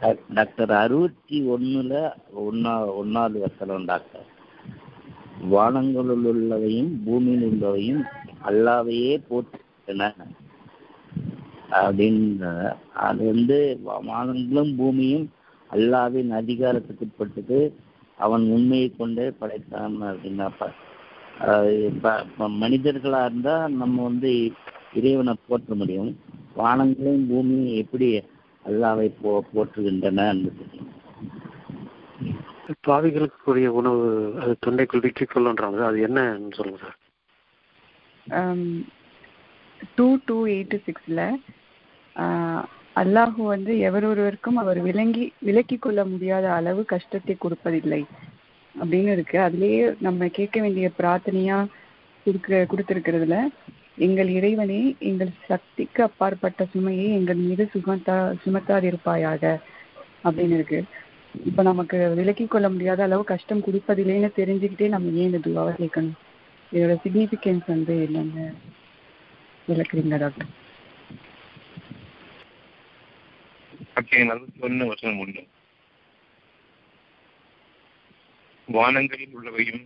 Talk- doctor அறுபத்தி ஒன்றில் ஒன்னா ஒன்னாவது வசனம் டாக்டர். வானங்களில் உள்ளவையும் பூமியில் உள்ளவையும் அல்லாவையே போட்டுன அப்படின்னு அது வந்து வானங்களும் பூமியும் அல்லாவின் அதிகாரத்துக்கு உட்பட்டது அவன் உண்மையை கொண்டே படைத்தான் அப்படின்னாப்ப அஹ் இப்ப மனிதர்களா இருந்தா நம்ம வந்து இறைவனை போற்ற முடியும். வானங்களையும் பூமியும் எப்படி அல்லாவை போ போற்றுகின்றன. என்பது பாவிகளுக்கு கூடிய உணவு அது தொண்டைக்குள் விக்கிக் கொள்ளுன்றாங்க அது என்னன்னு சொல்லுங்க சார். டூ டூ எயிட்டி சிக்ஸில் அல்லாஹு வந்து எவரொருவருக்கும் அவர் விளங்கி விலக்கி கொள்ள முடியாத அளவு கஷ்டத்தை கொடுப்பதில்லை அப்படின்னு இருக்கு. அதுலேயே நம்ம கேட்க வேண்டிய பிரார்த்தனையா கொடுக்க கொடுத்துருக்கிறதுல எங்கள் இறைவனே எங்கள் சக்திக்கு அப்பாற்பட்ட சுமையை எங்கள் மீது சுமத்தா சுமத்தாதிருப்பாயாக அப்படின்னு இருக்கு. இப்போ நமக்கு விலக்கி கொள்ள முடியாத அளவு கஷ்டம் கொடுப்பதில்லைன்னு தெரிஞ்சுக்கிட்டே நம்ம ஏன் இந்த துவாவை கேட்கணும்? இதோட சிக்னிபிகன்ஸ் வந்து என்னன்னு விளக்குறீங்களா டாக்டர் அத்தியாயம் ஒன்று வானங்களில் உள்ளவையும்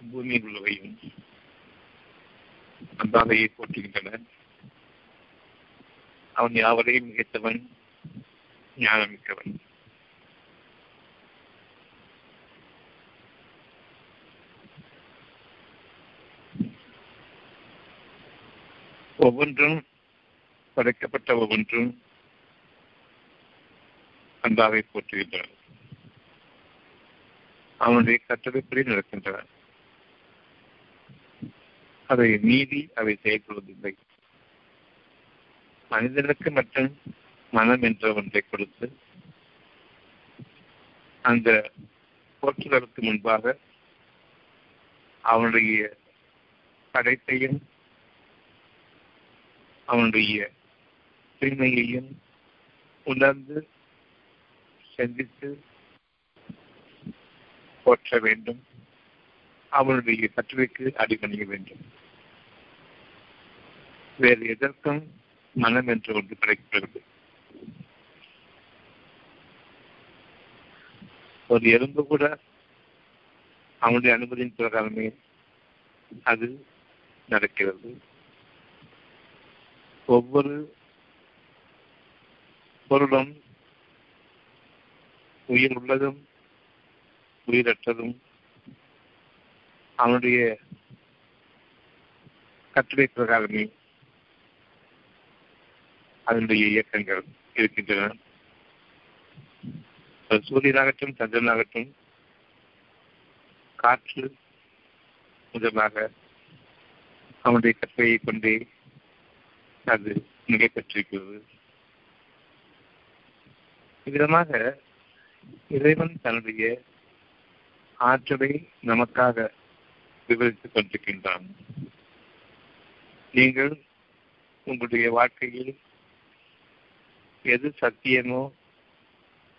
பூமியில் உள்ளவையும் அந்தாதையை போற்றுகின்றன அவன் யாவரையும் மிகைத்தவன் ஞானமிக்கவன். ஒவ்வொன்றும் படைக்கப்பட்ட ஒவ்வொன்றும் அல்லாவை போற்றுகின்றன அவனுடைய கட்டளைப்படி நடக்கின்றன. அதை மீறி அவை செயல்படுவதில்லை. மனிதனுக்கு மட்டும் மனம் என்ற ஒன்றை கொடுத்து அந்த போற்றுதலுக்கு முன்பாக அவனுடைய படைப்பையும் அவனுடைய தூய்மையையும் உணர்ந்து சிந்தித்து போற்ற வேண்டும். அவனுடைய கட்டுரைக்கு அடிபணிய வேண்டும். வேறு எதற்கும் மனம் என்று ஒன்று கிடைக்கிறது. ஒரு எறும்பு கூட அவனுடைய அனுமதியின் பிரகாரமே அது நடக்கிறது. ஒவ்வொரு பொருளும் உயிர் உள்ளதும் உயிரற்றதும் அவனுடைய கட்டுரை பிரகாரமே. அதனுடைய இயக்கங்கள் இருக்கின்றன. சூரியனாகட்டும் சந்திரனாகட்டும் காற்று முதலாக அவனுடைய கற்பையை கொண்டே அது நிலை பெற்றிருக்கிறது இவ்விதமாக இறைவன் தன்னுடைய ஆற்றலை நமக்காக விவரித்துக் கொண்டிருக்கின்றான். நீங்கள் உங்களுடைய வாழ்க்கையில் எது சத்தியமோ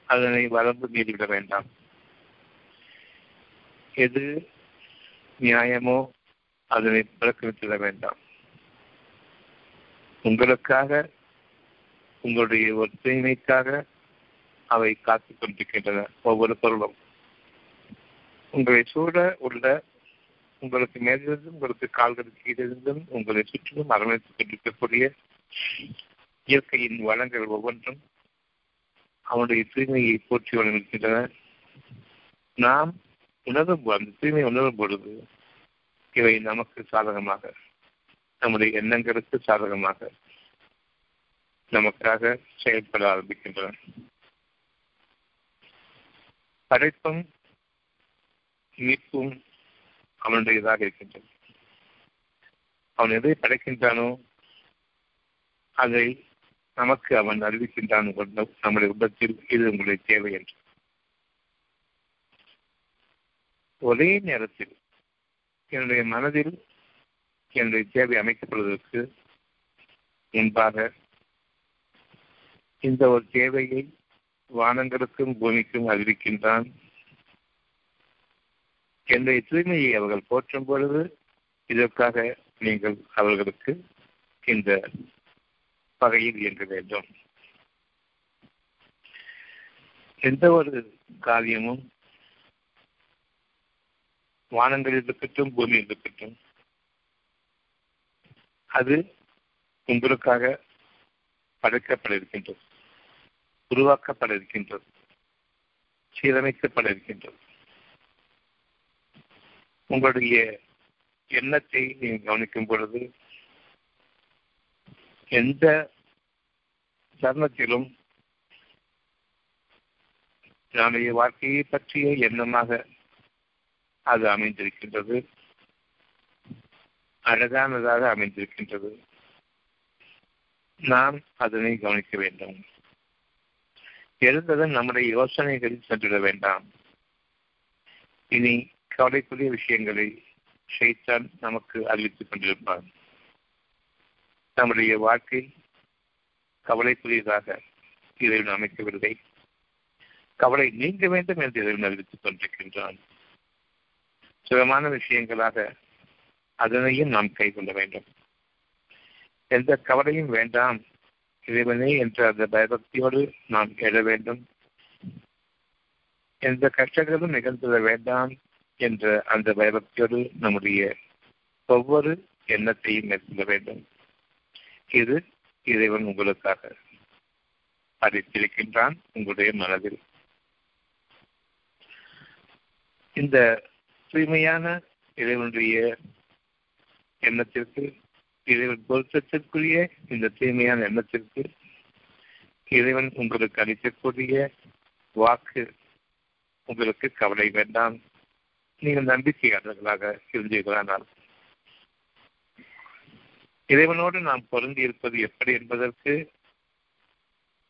அதனை வரம்பு மீறிவிட வேண்டாம். எது நியாயமோ அதனை புறக்கணித்துவிட வேண்டாம். உங்களுக்காக உங்களுடைய ஒற்றுமைக்காக அவை காத்துக் கொண்டிருக்கின்றன ஒவ்வொரு பொருளும். உங்களை சூழ உள்ள உங்களுக்கு மேலிருந்தும் உங்களுக்கு கால்களுக்கு கீழிருந்தும் உங்களை சுற்றிலும் அரவணைத்துக் கொண்டிருக்கக்கூடிய இயற்கையின் வளங்கள் ஒவ்வொன்றும் அவனுடைய தூய்மையை போற்றி வழங்குகின்றன. நாம் உணரும் அந்த தூய்மையை உணரும் பொழுது இவை நமக்கு சாதகமாக நம்முடைய எண்ணங்களுக்கு சாதகமாக நமக்காக செயல்பட ஆரம்பிக்கின்றன. படைப்பும் மீட்பும் அவனுடையதாக இருக்கின்றது. அவன் எதை படைக்கின்றானோ அதை நமக்கு அவன் அறிவிக்கின்றான் நம்முடைய உள்ளத்தில் இது உங்களுடைய தேவை என்று. ஒரே நேரத்தில் என்னுடைய மனதில் என்னுடைய தேவை அமைக்கப்படுவதற்கு முன்பாக இந்த ஒரு தேவையை வானங்களுக்கும் பூமிக்கும் அறிவிக்கின்றான். என்னுடைய தூய்மையை அவர்கள் போற்றும் பொழுது இதற்காக நீங்கள் அவர்களுக்கு இந்த வகையில் இயங்க வேண்டும். எந்த ஒரு காரியமும் வானங்களில் இருக்கட்டும் பூமியில் இருக்கட்டும் அது உங்களுக்காக படைக்கப்பட இருக்கின்றது உருவாக்கப்பட இருக்கின்றது சீரமைக்கப்பட இருக்கின்றது உங்களுடைய எண்ணத்தை நீங்கள் கவனிக்கும் பொழுது எந்த தருணத்திலும் நம்முடைய வாழ்க்கையை பற்றிய எண்ணமாக அது அமைந்திருக்கின்றது. அழகானதாக அமைந்திருக்கின்றது. நாம் அதனை கவனிக்க வேண்டும். எழுந்ததும் நம்முடைய யோசனைகளில் சென்றிட வேண்டாம். இனி கவலைக்குரிய விஷயங்களை ஷைத்தான் நமக்கு அறிவித்துக் கொண்டிருப்பான் நம்முடைய வாழ்க்கை கவலைக்குரியதாக இறைவன் அமைக்கவில்லை. கவலை நீங்க வேண்டும் என்று இறைவன் அறிவித்துக் கொண்டிருக்கின்றான். சுகமான விஷயங்களாக அதனையும் நாம் கைகொள்ள வேண்டும். எந்த கவலையும் வேண்டாம். இறைவனே என்ற அந்த பயபக்தியோடு நாம் எழ வேண்டும். எந்த கஷ்டங்களும் நிகழ்ந்துட வேண்டாம் என்ற அந்த பயபக்தியோடு நம்முடைய ஒவ்வொரு எண்ணத்தையும் மேற்கொள்ள வேண்டும். இது இறைவன் உங்களுக்காக. அறிவித்திருக்கின்றான் உங்களுடைய மனதில். இந்த தூய்மையான இறைவனுடைய எண்ணத்திற்கு இறைவன் பொருத்தத்திற்குரிய இந்த தூய்மையான எண்ணத்திற்கு இறைவன் உங்களுக்கு அளிக்கக்கூடிய வாக்கு உங்களுக்கு கவலை வேண்டாம். நீங்கள் நம்பிக்கையாளர்களாக இருந்தீர்களானால் இறைவனோடு நாம் பொருந்தி இருப்பது எப்படி என்பதற்கு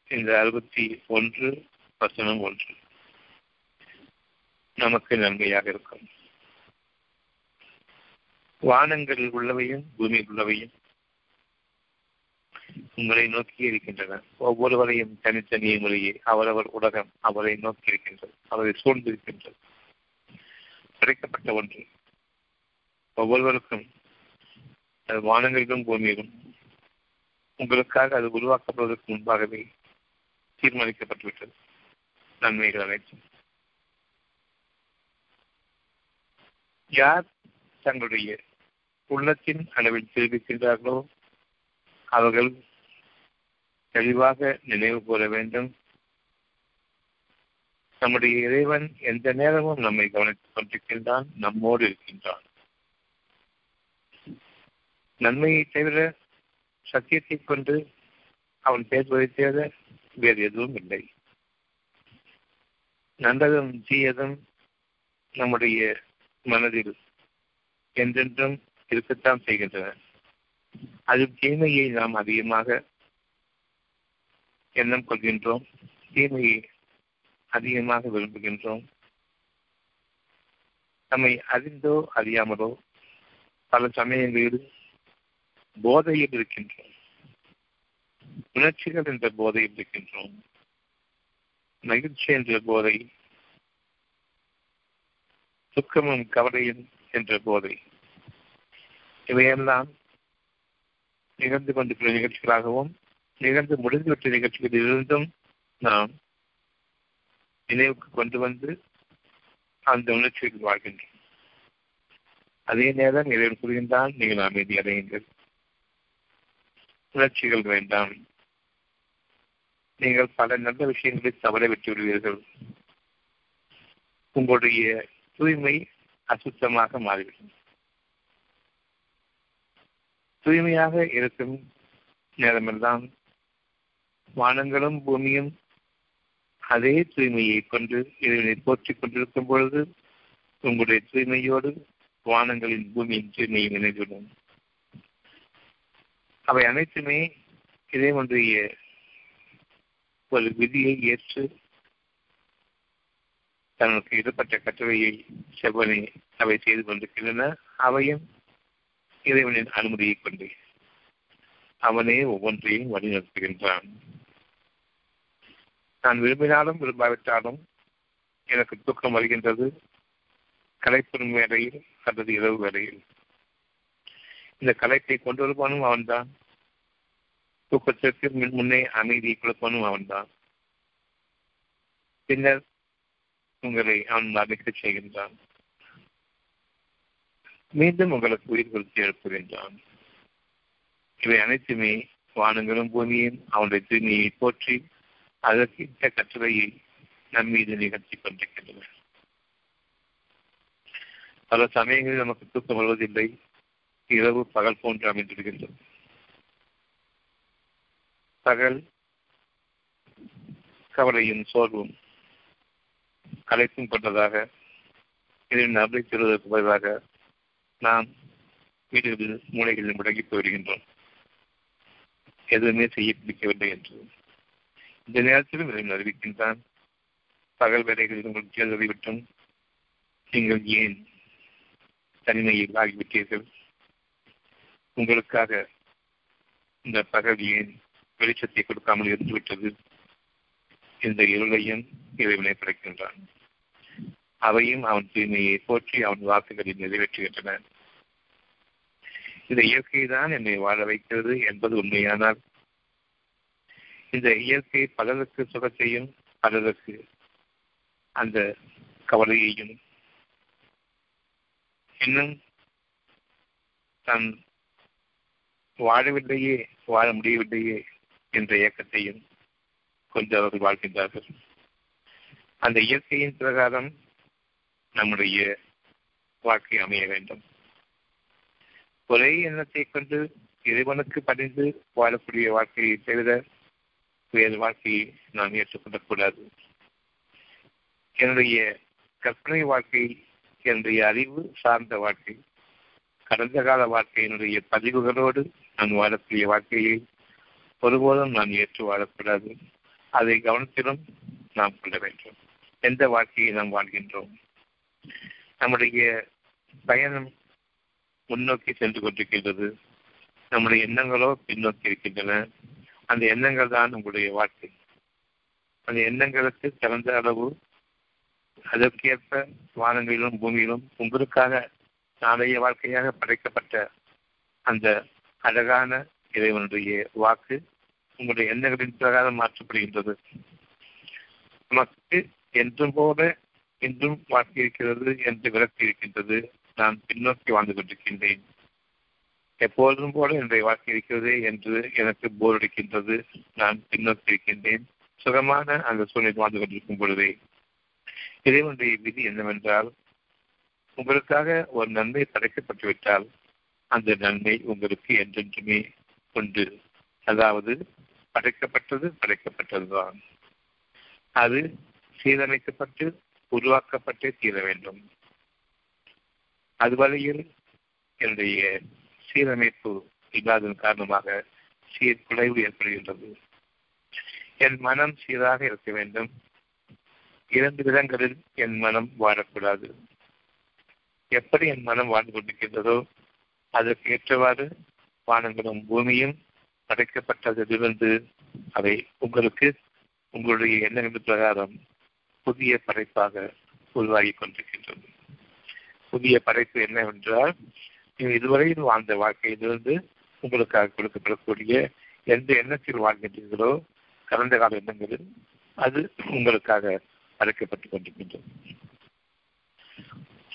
இந்த அறுபத்தி ஒன்று வசனம் ஒன்று. நமக்கு நன்மையாக இருக்கும். வானங்களில் உள்ளவையும் பூமியில் உள்ளவையும் உங்களை நோக்கி இருக்கின்றன ஒவ்வொருவரையும் தனித்தனிய முறையே அவரவர் உலகம் அவரை நோக்கி இருக்கின்றது அவரை சூழ்ந்திருக்கின்றது. படைக்கப்பட்ட ஒன்று. ஒவ்வொருவருக்கும் அது வானங்களிலும் பூமியிலும். உங்களுக்காக அது உருவாக்கப்படுவதற்கு முன்பாகவே தீர்மானிக்கப்பட்டுவிட்டது. நன்மைகள் அனைத்தும். யார் தங்களுடைய உள்ளத்தின் அளவில் தெரிவிக்கின்றார்களோ அவர்கள் தெளிவாக நினைவு கூற வேண்டும். நம்முடைய இறைவன் எந்த நேரமும் நம்மை கவனித்துக் கொண்டிருக்கின்றான் நம்மோடு இருக்கின்றான். நன்மையை தவிர சத்தியத்தை கொண்டு அவன் பேசுவதை தவிர வேறு எதுவும் இல்லை. நல்லதும் தீயதும் நம்முடைய மனதில் என்றென்றும் இருக்கத்தான் செய்கின்றன. அது தீமையை நாம் அதிகமாக எண்ணம் கொள்கின்றோம். தீமையை அதிகமாக விரும்புகின்றோம். நம்மை அறிந்தோ அறியாமலோ பல சமயங்களில் போதையில் இருக்கின்றோம். உணர்ச்சிகள் என்ற போதையில் இருக்கின்றோம். மகிழ்ச்சி என்ற போதை துக்கமும் கவலையும் என்ற போதை. இவையெல்லாம் நிகழ்ந்து கொண்டிருக்கிற நிகழ்ச்சிகளாகவும் நிகழ்ந்து முடிந்துவிட்ட நிகழ்ச்சிகளில் இருந்தும் நாம் நினைவுக்கு கொண்டு வந்து அந்த உணர்ச்சியில் வாழ்கின்றோம். அதே நேரம் இறைவன் கூறுகின்றான் நீங்கள் அமைதி அடையுங்கள். உணர்ச்சிகள் வேண்டாம். நீங்கள் பல நல்ல விஷயங்களை தவற விட்டு விடுவீர்கள் உங்களுடைய தூய்மை அசுத்தமாக மாறிவிடும். தூய்மையாக இருக்கும் நேரமெல்லாம் வானங்களும் பூமியும் அதே தூய்மையை கொண்டு இறைவனை போற்றிக் கொண்டிருக்கும் பொழுது உங்களுடைய தூய்மையோடு வானங்களின் பூமியின் தூய்மையை இணைந்துள்ளோம் அவை அனைத்துமே இறைவனுடைய ஒரு விதியை ஏற்று தனக்கு இடப்பட்ட கட்டுரையை செவ்வனை அவை செய்து கொண்டிருக்கின்றன. அவையும் இறைவனின் அனுமதியை கொண்டு அவனே ஒவ்வொன்றையும் வழிநடத்துகின்றான். நான் விரும்பினாலும் விரும்பாவிட்டாலும் எனக்கு தூக்கம் வருகின்றது. கலைப்பெரும் வேலையில் அல்லது இரவு வேலையில். இந்த கலைப்பை கொண்டு வருவானும் அவன்தான். தூக்கத்திற்கு முன்னே அமைதியை கொடுப்பவனும் அவன்தான். பின்னர் உங்களை அவன் மறைக்க செய்கின்றான். மீண்டும் உங்களுக்கு உயிர் கொடுத்து எழுப்புகின்றான் இவை அனைத்துமே வானங்களும் பூமியும் அவனுடைய தூய்மையை போற்றி அதற்கு இந்த கட்டுரையை நம்மீது நிகழ்த்தி கொண்டிருக்கின்றன. பல சமயங்களில் நமக்கு தூக்கம் வருவதில்லை. இரவு பகல் போன்று அமைந்திருக்கின்றது. பகல் கவலையும் சோர்வும் கலைக்கும் கொண்டதாக இதில் நபரை பெறுவதற்கு பதிலாக நாம் வீடுகளில் மூளைகளில் முடங்கி போய்விடுகின்றோம் எதுவுமே செய்ய பிடிக்கவில்லை என்று. இந்த நேரத்திலும் இதை அறிவிக்கின்றான். பகல் வேலைகளில் கேள்வி வழிவிட்டோம் நீங்கள் ஏன் தனிமையில் ஆகிவிட்டீர்கள்? உங்களுக்காக இந்த பகவியின் வெளிச்சத்தை கொடுக்காமல் இருந்துவிட்டது இந்த இருளையும் இறைவனை படைக்கின்றான். அவையும் அவன் தூய்மையை போற்றி அவன் வாக்குகளில் நிறைவேற்றுகின்றன. இந்த இயற்கை தான் என்னை வாழ வைக்கிறது என்பது உண்மையானால் இந்த இயற்கை பலருக்கு சுகத்தையும் பலருக்கு அந்த கவலையையும் இன்னும் தன் வாழவில்லையே வாழ முடியவில்லையே என்ற இயக்கத்தையும் கொண்டு அவர்கள் வாழ்கின்றார்கள். அந்த இயற்கையின் பிரகாரம் நம்முடைய வாழ்க்கை அமைய வேண்டும். ஒரே எண்ணத்தை கொண்டு இறைவனுக்கு பணிந்து வாழக்கூடிய வாழ்க்கையை தவிர வேறு வாழ்க்கையை நாம் ஏற்றுக்கொள்ளக்கூடாது. என்னுடைய கற்பனை வாழ்க்கை என்னுடைய அறிவு சார்ந்த வாழ்க்கை கடந்த கால வாழ்க்கையினுடைய பதிவுகளோடு நான் வாழக்கூடிய வாழ்க்கையை ஒருபோதும் நாம் ஏற்று வாழக்கூடாது. அதை கவனத்திலும் நாம் கொள்ள வேண்டும். எந்த வாழ்க்கையை நாம் வாழ்கின்றோம்? நம்முடைய பயணம் முன்னோக்கி சென்று கொண்டிருக்கின்றது. நம்முடைய எண்ணங்களோ பின்னோக்கி இருக்கின்றன. அந்த எண்ணங்கள் தான் உங்களுடைய வாழ்க்கை. அந்த எண்ணங்களுக்கு சிறந்த அளவு அதற்கேற்ப வானங்களிலும் பூமியிலும் உங்களுக்காக நாளைய வாழ்க்கையாக படைக்கப்பட்ட அந்த அழகான இறைவனுடைய வாக்கு உங்களுடைய எண்ணங்களின் பிரகாரம் மாற்றப்படுகின்றது. நமக்கு என்றும் போல இன்றும் வாழ்க்கை இருக்கிறது என்று விளக்கி இருக்கின்றது நான் பின்னோக்கி வாழ்ந்து கொண்டிருக்கின்றேன். எப்போதும் போல என்னுடைய வாழ்க்கை இருக்கிறது என்று எனக்கு போர் அடிக்கின்றது. நான் பின்னோக்கி இருக்கின்றேன். சுகமான அந்த சூழ்நிலை வாழ்ந்து கொண்டிருக்கும் பொழுதே இறைவனுடைய விதி என்னவென்றால் உங்களுக்காக ஒரு நன்மை படைக்கப்பட்டுவிட்டால் அந்த நன்மை உங்களுக்கு என்றென்றுமே உண்டு. அதாவது படைக்கப்பட்டது படைக்கப்பட்டதுதான். அது சீரமைக்கப்பட்டு உருவாக்கப்பட்டே தீர வேண்டும். அதுவரையில் என்னுடைய சீரமைப்பு இல்லாததன் காரணமாக சீர்குலைவு ஏற்படுகின்றது. என் மனம் சீராக இருக்க வேண்டும். இரண்டு விதங்களில் என் மனம் வாழக்கூடாது. எப்படி என் மனம் வாழ்ந்து கொண்டிருக்கின்றதோ அதற்கு ஏற்றவாறு வானங்களும் பூமியும் படைக்கப்பட்டதிலிருந்து அவை உங்களுக்கு உங்களுடைய எண்ணங்கள் பிரகாரம் புதிய படைப்பாக உருவாகி கொண்டிருக்கின்றது. புதிய படைப்பு என்னவென்றால் நீங்கள் இதுவரையில் வாழ்ந்த வாழ்க்கையிலிருந்து உங்களுக்காக கொடுக்கப்படக்கூடிய எந்த எண்ணத்தில் வாழ்கின்றீர்களோ கடந்த கால எண்ணங்களில் அது உங்களுக்காக அழைக்கப்பட்டுக் கொண்டிருக்கின்றது.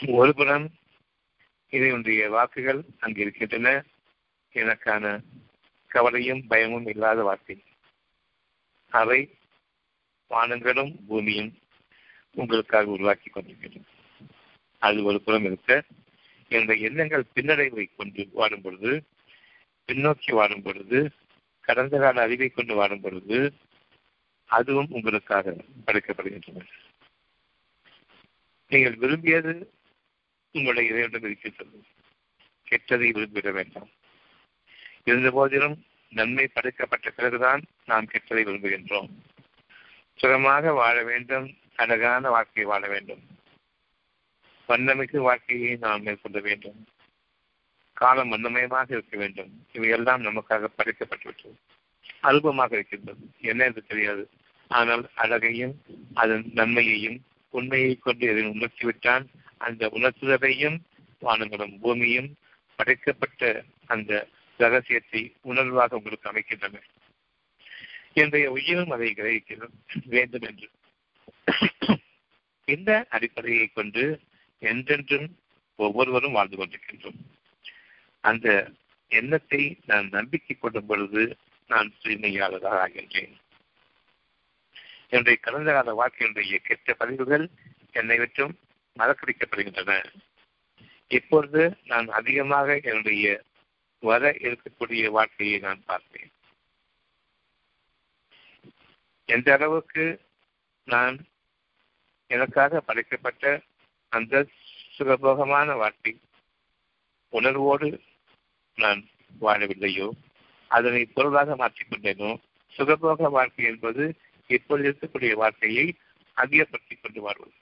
ஒருபுறம் இதனுடைய வாக்குகள் அங்கு இருக்கின்றன. எனக்கான கவலையும் பயமும் இல்லாத வார்த்தை. அவை வானங்களும் பூமியும் உங்களுக்காக உருவாக்கி கொண்டிருக்கின்றன. அது ஒரு புறம் இருக்க இந்த எண்ணங்கள் பின்னடைவை கொண்டு வாடும் பொழுது பின்னோக்கி வாடும் பொழுது கடந்த கால அறிவை கொண்டு வாடும் பொழுது அதுவும் உங்களுக்காக படைக்கப்படுகின்றன. நீங்கள் விரும்பியது உங்களுடைய இறைவனிடம் இருக்கின்றது கெட்டதை விரும்பிட வேண்டாம். இருந்த போதிலும் நன்மை படைக்கப்பட்ட பிறகுதான் நாம் கெட்டதை விரும்புகின்றோம். சுகமாக வாழ வேண்டும் அழகான வாழ்க்கையை வாழ வேண்டும். வண்ணமிகு வாழ்க்கையை நாம் மேற்கொள்ள வேண்டும். காலம் வண்ணமயமாக இருக்க வேண்டும். இவையெல்லாம் நமக்காக படைக்கப்பட்டுவிட்டது. அல்பமாக இருக்கின்றது. என்ன என்று தெரியாது. ஆனால் அழகையும் அதன் நன்மையையும் உண்மையை கொண்டு எதை உணர்த்திவிட்டான். அந்த உணர்த்துதலையும் வானங்களும் பூமியும் படைக்கப்பட்ட அந்த ரகசியத்தை உணர்வாக உங்களுக்கு அமைக்கின்றன. இன்றைய உயிரும் அதை கிரகிக்கிறோம் வேண்டும் என்று. இந்த அடிப்படையை கொண்டு என்றென்றும் ஒவ்வொருவரும் வாழ்ந்து கொண்டிருக்கின்றோம். அந்த எண்ணத்தை நான் நம்பிக்கை கொள்ளும் பொழுது நான் தூய்மையாளராக ஆகின்றேன். என்னுடைய கடந்த கால வாழ்க்கையினுடைய கெட்ட பதிவுகள் என்னை விட்டும் மறக்கடிக்கப்படுகின்றன இப்பொழுது நான் அதிகமாக என்னுடைய வர இருக்கக்கூடிய வாழ்க்கையை நான் பார்ப்பேன். எந்த அளவுக்கு நான் எனக்காக படைக்கப்பட்ட அந்த சுகபோகமான வாழ்க்கை உணர்வோடு நான் வாழவில்லையோ அதனை பொருளாக மாற்றிக்கொண்டேனோ சுகபோக வாழ்க்கை என்பது இப்பொழுது இருக்கக்கூடிய வாழ்க்கையை அதிகப்படுத்திக் கொண்டு வாழ்வது.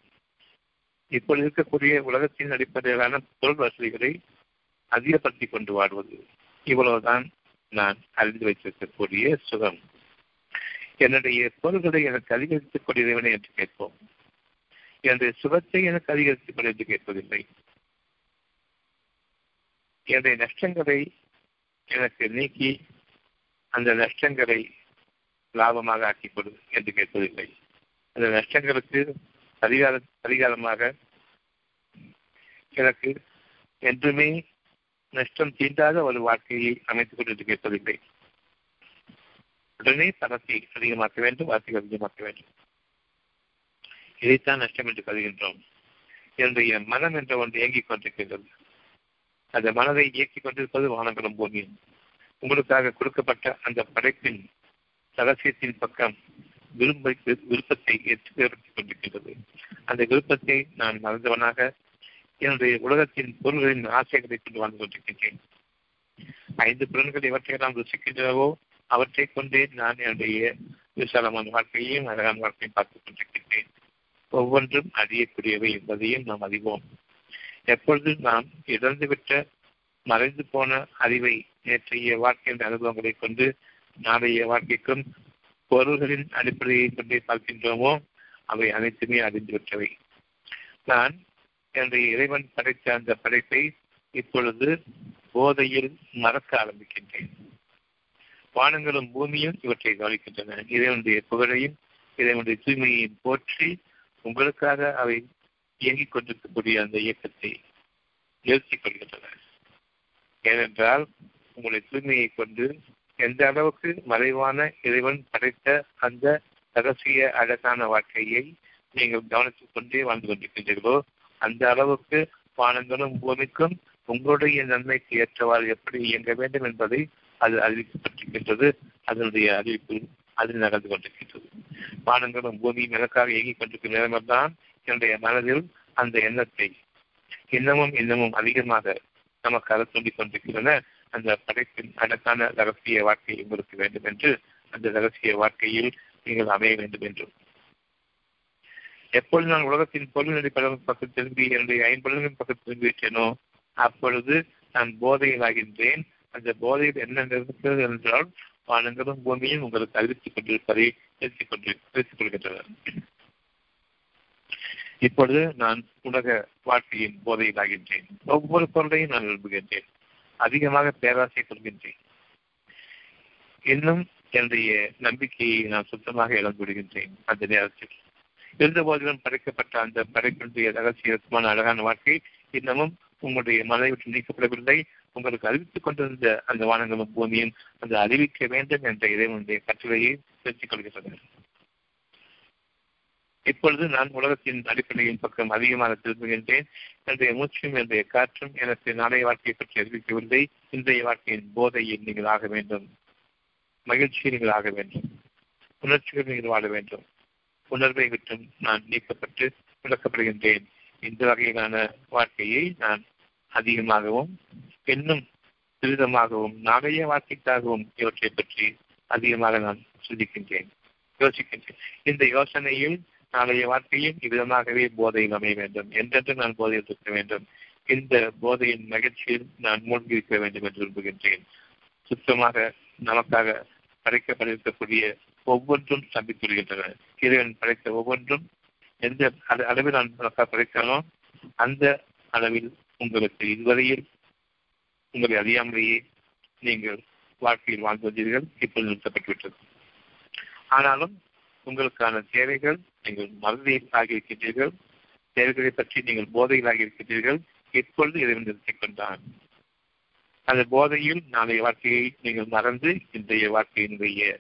இப்பொழுது இருக்கக்கூடிய உலகத்தின் அடிப்படையிலான பொருள் வசதிகளை அதிகப்படுத்திக் கொண்டு வாழ்வது. இவ்வளவுதான் நான் அறிந்து வைத்திருக்கக்கூடிய சுகம். என்னுடைய பொருள்களை எனக்கு அதிகரித்துக் கொண்டிருந்தவனே என்று கேட்போம். என்னுடைய சுகத்தை எனக்கு அதிகரித்துக் கொண்டு என்று கேட்பதில்லை. என்னுடைய நஷ்டங்களை எனக்கு நீக்கி அந்த நஷ்டங்களை லாபமாக ஆக்கிக் கொடு என்று கேட்பதில்லை. அந்த நஷ்டங்களுக்கு அதிகார அதிகாரமாக எனக்கு என்றுமே நஷ்டம் தீண்டாத ஒரு வாழ்க்கையை அமைத்துக் கொண்டு உடனே தரத்தை அதிகமாக்க வேண்டும் வார்த்தைகள் அதிகமாக்க வேண்டும். இதைத்தான் நஷ்டம் என்று கருதுகின்றோம். என்னுடைய மனம் என்ற ஒன்று இயங்கிக் கொண்டிருக்கின்றது. அந்த மனதை இயக்கிக் கொண்டிருப்பது வானங்களும் பூமியும். உங்களுக்காக கொடுக்கப்பட்ட அந்த படைப்பின் ரகசியத்தின் பக்கம் விரும்ப விருப்பத்தை ஏற்படுத்திக் கொண்டிருக்கின்றது அந்த விருப்பத்தை நான் மறந்தவனாக என்னுடைய உலகத்தின் பொருள்களின் ஆசைகளை கொண்டு வாழ்ந்து கொண்டிருக்கின்றேன். ஐந்து புலன்கள் எவற்றையெல்லாம் ருசிக்கின்றனவோ அவற்றை கொண்டே நான் என்னுடைய விசாலமான வாழ்க்கையையும் அழகான வாழ்க்கையும் பார்த்துக் கொண்டிருக்கின்றேன். ஒவ்வொன்றும் அறியக்கூடியவை என்பதையும் நாம் அறிவோம். எப்பொழுது நாம் இழந்துவிட்ட மறைந்து போன அறிவை நேற்றைய வாழ்க்கையின் அனுபவங்களை கொண்டு நாளைய வாழ்க்கைக்கும் பொருள்களின் அடிப்படையை கொண்டே பார்க்கின்றோமோ அவை அனைத்துமே அறிந்துவிட்டவை. நான் என்னுடைய இறைவன் படைத்த அந்த படைப்பை இப்பொழுது போதையில் மறக்க ஆரம்பிக்கின்றேன். வானங்களும் பூமியும் இவற்றை கவனிக்கின்றன. இறைவனுடைய புகழையும் இறைவனுடைய தூய்மையையும் போற்றி உங்களுக்காக அவை இயங்கிக் கொண்டிருக்கக்கூடிய அந்த இயக்கத்தை நிறுத்திக் கொள்கின்றன. ஏனென்றால் உங்களுடைய தூய்மையை கொண்டு எந்த அளவுக்கு மறைவான இறைவன் படைத்த அந்த ரகசிய அழகான வாழ்க்கையை நீங்கள் கவனித்துக் கொண்டே வாழ்ந்து கொண்டிருக்கின்றீர்களோ அந்த அளவுக்கு வானங்களும் பூமிக்கும் உங்களுடைய நன்மைக்கு ஏற்றவாறு எப்படி இயங்க வேண்டும் என்பதை அது அறிவிக்கப்பட்டிருக்கின்றது. அதனுடைய அறிவிப்பு அதில் நடந்து கொண்டிருக்கின்றது. வானங்களும் பூமியும் எனக்காக இயங்கிக் கொண்டிருக்கும் நேரம்தான் என்னுடைய மனதில் அந்த எண்ணத்தை இன்னமும் இன்னமும் அதிகமாக நமக்காக சொல்லிக் கொண்டிருக்கின்றன. அந்த படைப்பின் அழகான ரகசிய வாழ்க்கை உங்களுக்கு வேண்டும் என்று அந்த ரகசிய வாழ்க்கையில் நீங்கள் அமைய வேண்டும் என்றும். எப்பொழுது நான் உலகத்தின் பொருள்நிலை பக்கம் திரும்பி என்னுடைய ஐம்பொழுதின் பக்கம் திரும்பி விட்டேனோ அப்பொழுது நான் போதையில் ஆகின்றேன் அந்த போதையில் என்ன இருக்கிறது என்றால் வானங்களும் பூமியும் உங்களுக்கு அறிவித்துக் கொண்டிருப்பதை நிறுத்திக் கொண்டு நிறுத்திக் கொள்கின்றனர் இப்பொழுது நான் உலக வாழ்க்கையின் போதையில் ஆகின்றேன் ஒவ்வொரு பொருளையும் நான் விரும்புகின்றேன் அதிகமாக பேராசை கொள்கின்றேன். இன்னும் என்னுடைய நம்பிக்கையை நான் சுத்தமாக இழந்து விடுகின்றேன் அந்த நேரத்தில். இருந்த போதிலும் படைக்கப்பட்ட அந்த படைப்பினுடைய ரகசியமான அழகான வாழ்க்கை இன்னமும் உங்களுடைய மனதை விட்டு நீக்கப்படவில்லை. உங்களுக்கு அறிவித்துக் கொண்டிருந்த அந்த வானங்களும் பூமியும் அந்த அறிவிக்க வேண்டும் என்ற இறைவனுடைய கட்டுரையை தெரிவித்துக் கொள்கின்றனர் இப்பொழுது நான் உலகத்தின் அடிப்படையின் பக்கம் அதிகமாக திரும்புகின்றேன். என்னுடைய மூச்சும் என்னுடைய காற்றும் எனக்கு நாளைய வாழ்க்கையை பற்றி அறிவிக்கவில்லை. இன்றைய வாழ்க்கையின் போதையில் நீங்கள் ஆக வேண்டும். மகிழ்ச்சியை நீங்கள் ஆக வேண்டும். உணர்ச்சிகள் நீங்கள் வாழ வேண்டும். உணர்வை விட்டும் நான் நீக்கப்பட்டு விளக்கப்படுகின்றேன். இந்த வகையிலான வாழ்க்கையை நான் அதிகமாகவும் இன்னும் துரிதமாகவும் நாளைய வாழ்க்கைக்காகவும் இவற்றை பற்றி அதிகமாக நான் சிந்திக்கின்றேன் யோசிக்கின்றேன். இந்த யோசனையில் நாளைய வாழ்க்கையும் இவ்விதமாகவே போதையில் அமைய வேண்டும். என்றென்று நான் போதையில் இருக்க வேண்டும். இந்த போதையின் மகிழ்ச்சியில் நான் மூழ்கி இருக்க வேண்டும் என்று விரும்புகின்றேன். சுத்தமாக நமக்காக படைக்கப்பட்டிருக்கக்கூடிய ஒவ்வொன்றும் சந்தித்துள்ளகின்றன இறைவன் படைத்த ஒவ்வொன்றும் எந்த அளவில் நான் நமக்காக படைத்தானோ அந்த அளவில் உங்களுக்கு இதுவரையில் உங்களை அறியாமலேயே நீங்கள் வாழ்க்கையில் வாழ்ந்து வந்தீர்கள். இப்போது நிறுத்தப்பட்டுவிட்டது. ஆனாலும் உங்களுக்கான தேவைகள் நீங்கள் மறதியில் ஆகியிருக்கின்றீர்கள் தேவைகளை பற்றி நீங்கள் போதையில் இருக்கின்றீர்கள் இப்பொழுது இதை நிறுத்திக் கொண்டான் அந்த போதையில் நாளைய வாழ்க்கையை நீங்கள் மறந்து இன்றைய வாழ்க்கையினுடைய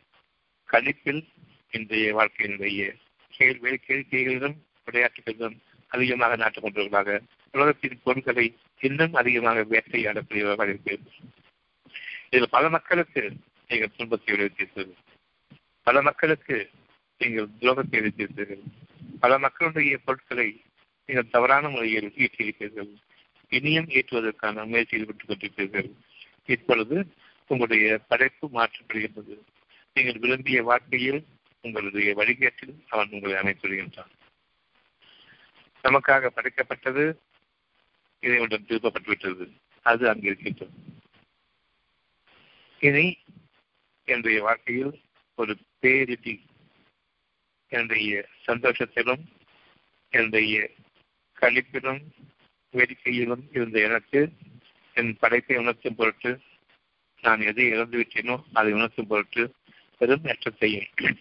கழிப்பில் இன்றைய வாழ்க்கையினுடைய கேள்வி கேள்விகளிலும் விளையாட்டுகளிலும் அதிகமாக நாட்டுக் கொண்டவர்களாக உலகத்தின் பொருட்களை இன்னும் அதிகமாக வேட்டையாடக்கூடியவர்களாக இருக்கிறது இதில் பல மக்களுக்கு நீங்கள் துன்பத்தை விளைவித்தீர்கள். பல மக்களுக்கு நீங்கள் துரோகத்தை விளைவித்தீர்கள் பல மக்களுடைய பொருட்களை நீங்கள் தவறான முறையில் ஈட்டியிருப்பீர்கள் இனியும் ஈட்டுவதற்கான முயற்சியில் ஈடுபட்டுக் கொண்டிருப்பீர்கள் இப்பொழுது உங்களுடைய படைப்பு மாற்றப்படுகின்றது. நீங்கள் விரும்பிய வாழ்க்கையில் உங்களுடைய வழிகேட்டில் அவன் உங்களை அமைத்துவிடுகின்றான். நமக்காக படைக்கப்பட்டது இறைவனிடம் திருப்பப்பட்டுவிட்டது. அது அங்கு இருக்கின்றது. இனி என்னுடைய வாழ்க்கையில் ஒரு பேரிடி என்னுடைய சந்தோஷத்திலும் என்னுடைய கழிப்பிலும் வேடிக்கையிலும் இருந்த எனக்கு என் படைப்பை உணர்த்தும் பொருட்டு நான் எதை இழந்துவிட்டேனோ அதை உணர்த்தும் பொருட்டு பெரும் நஷ்டத்தையும்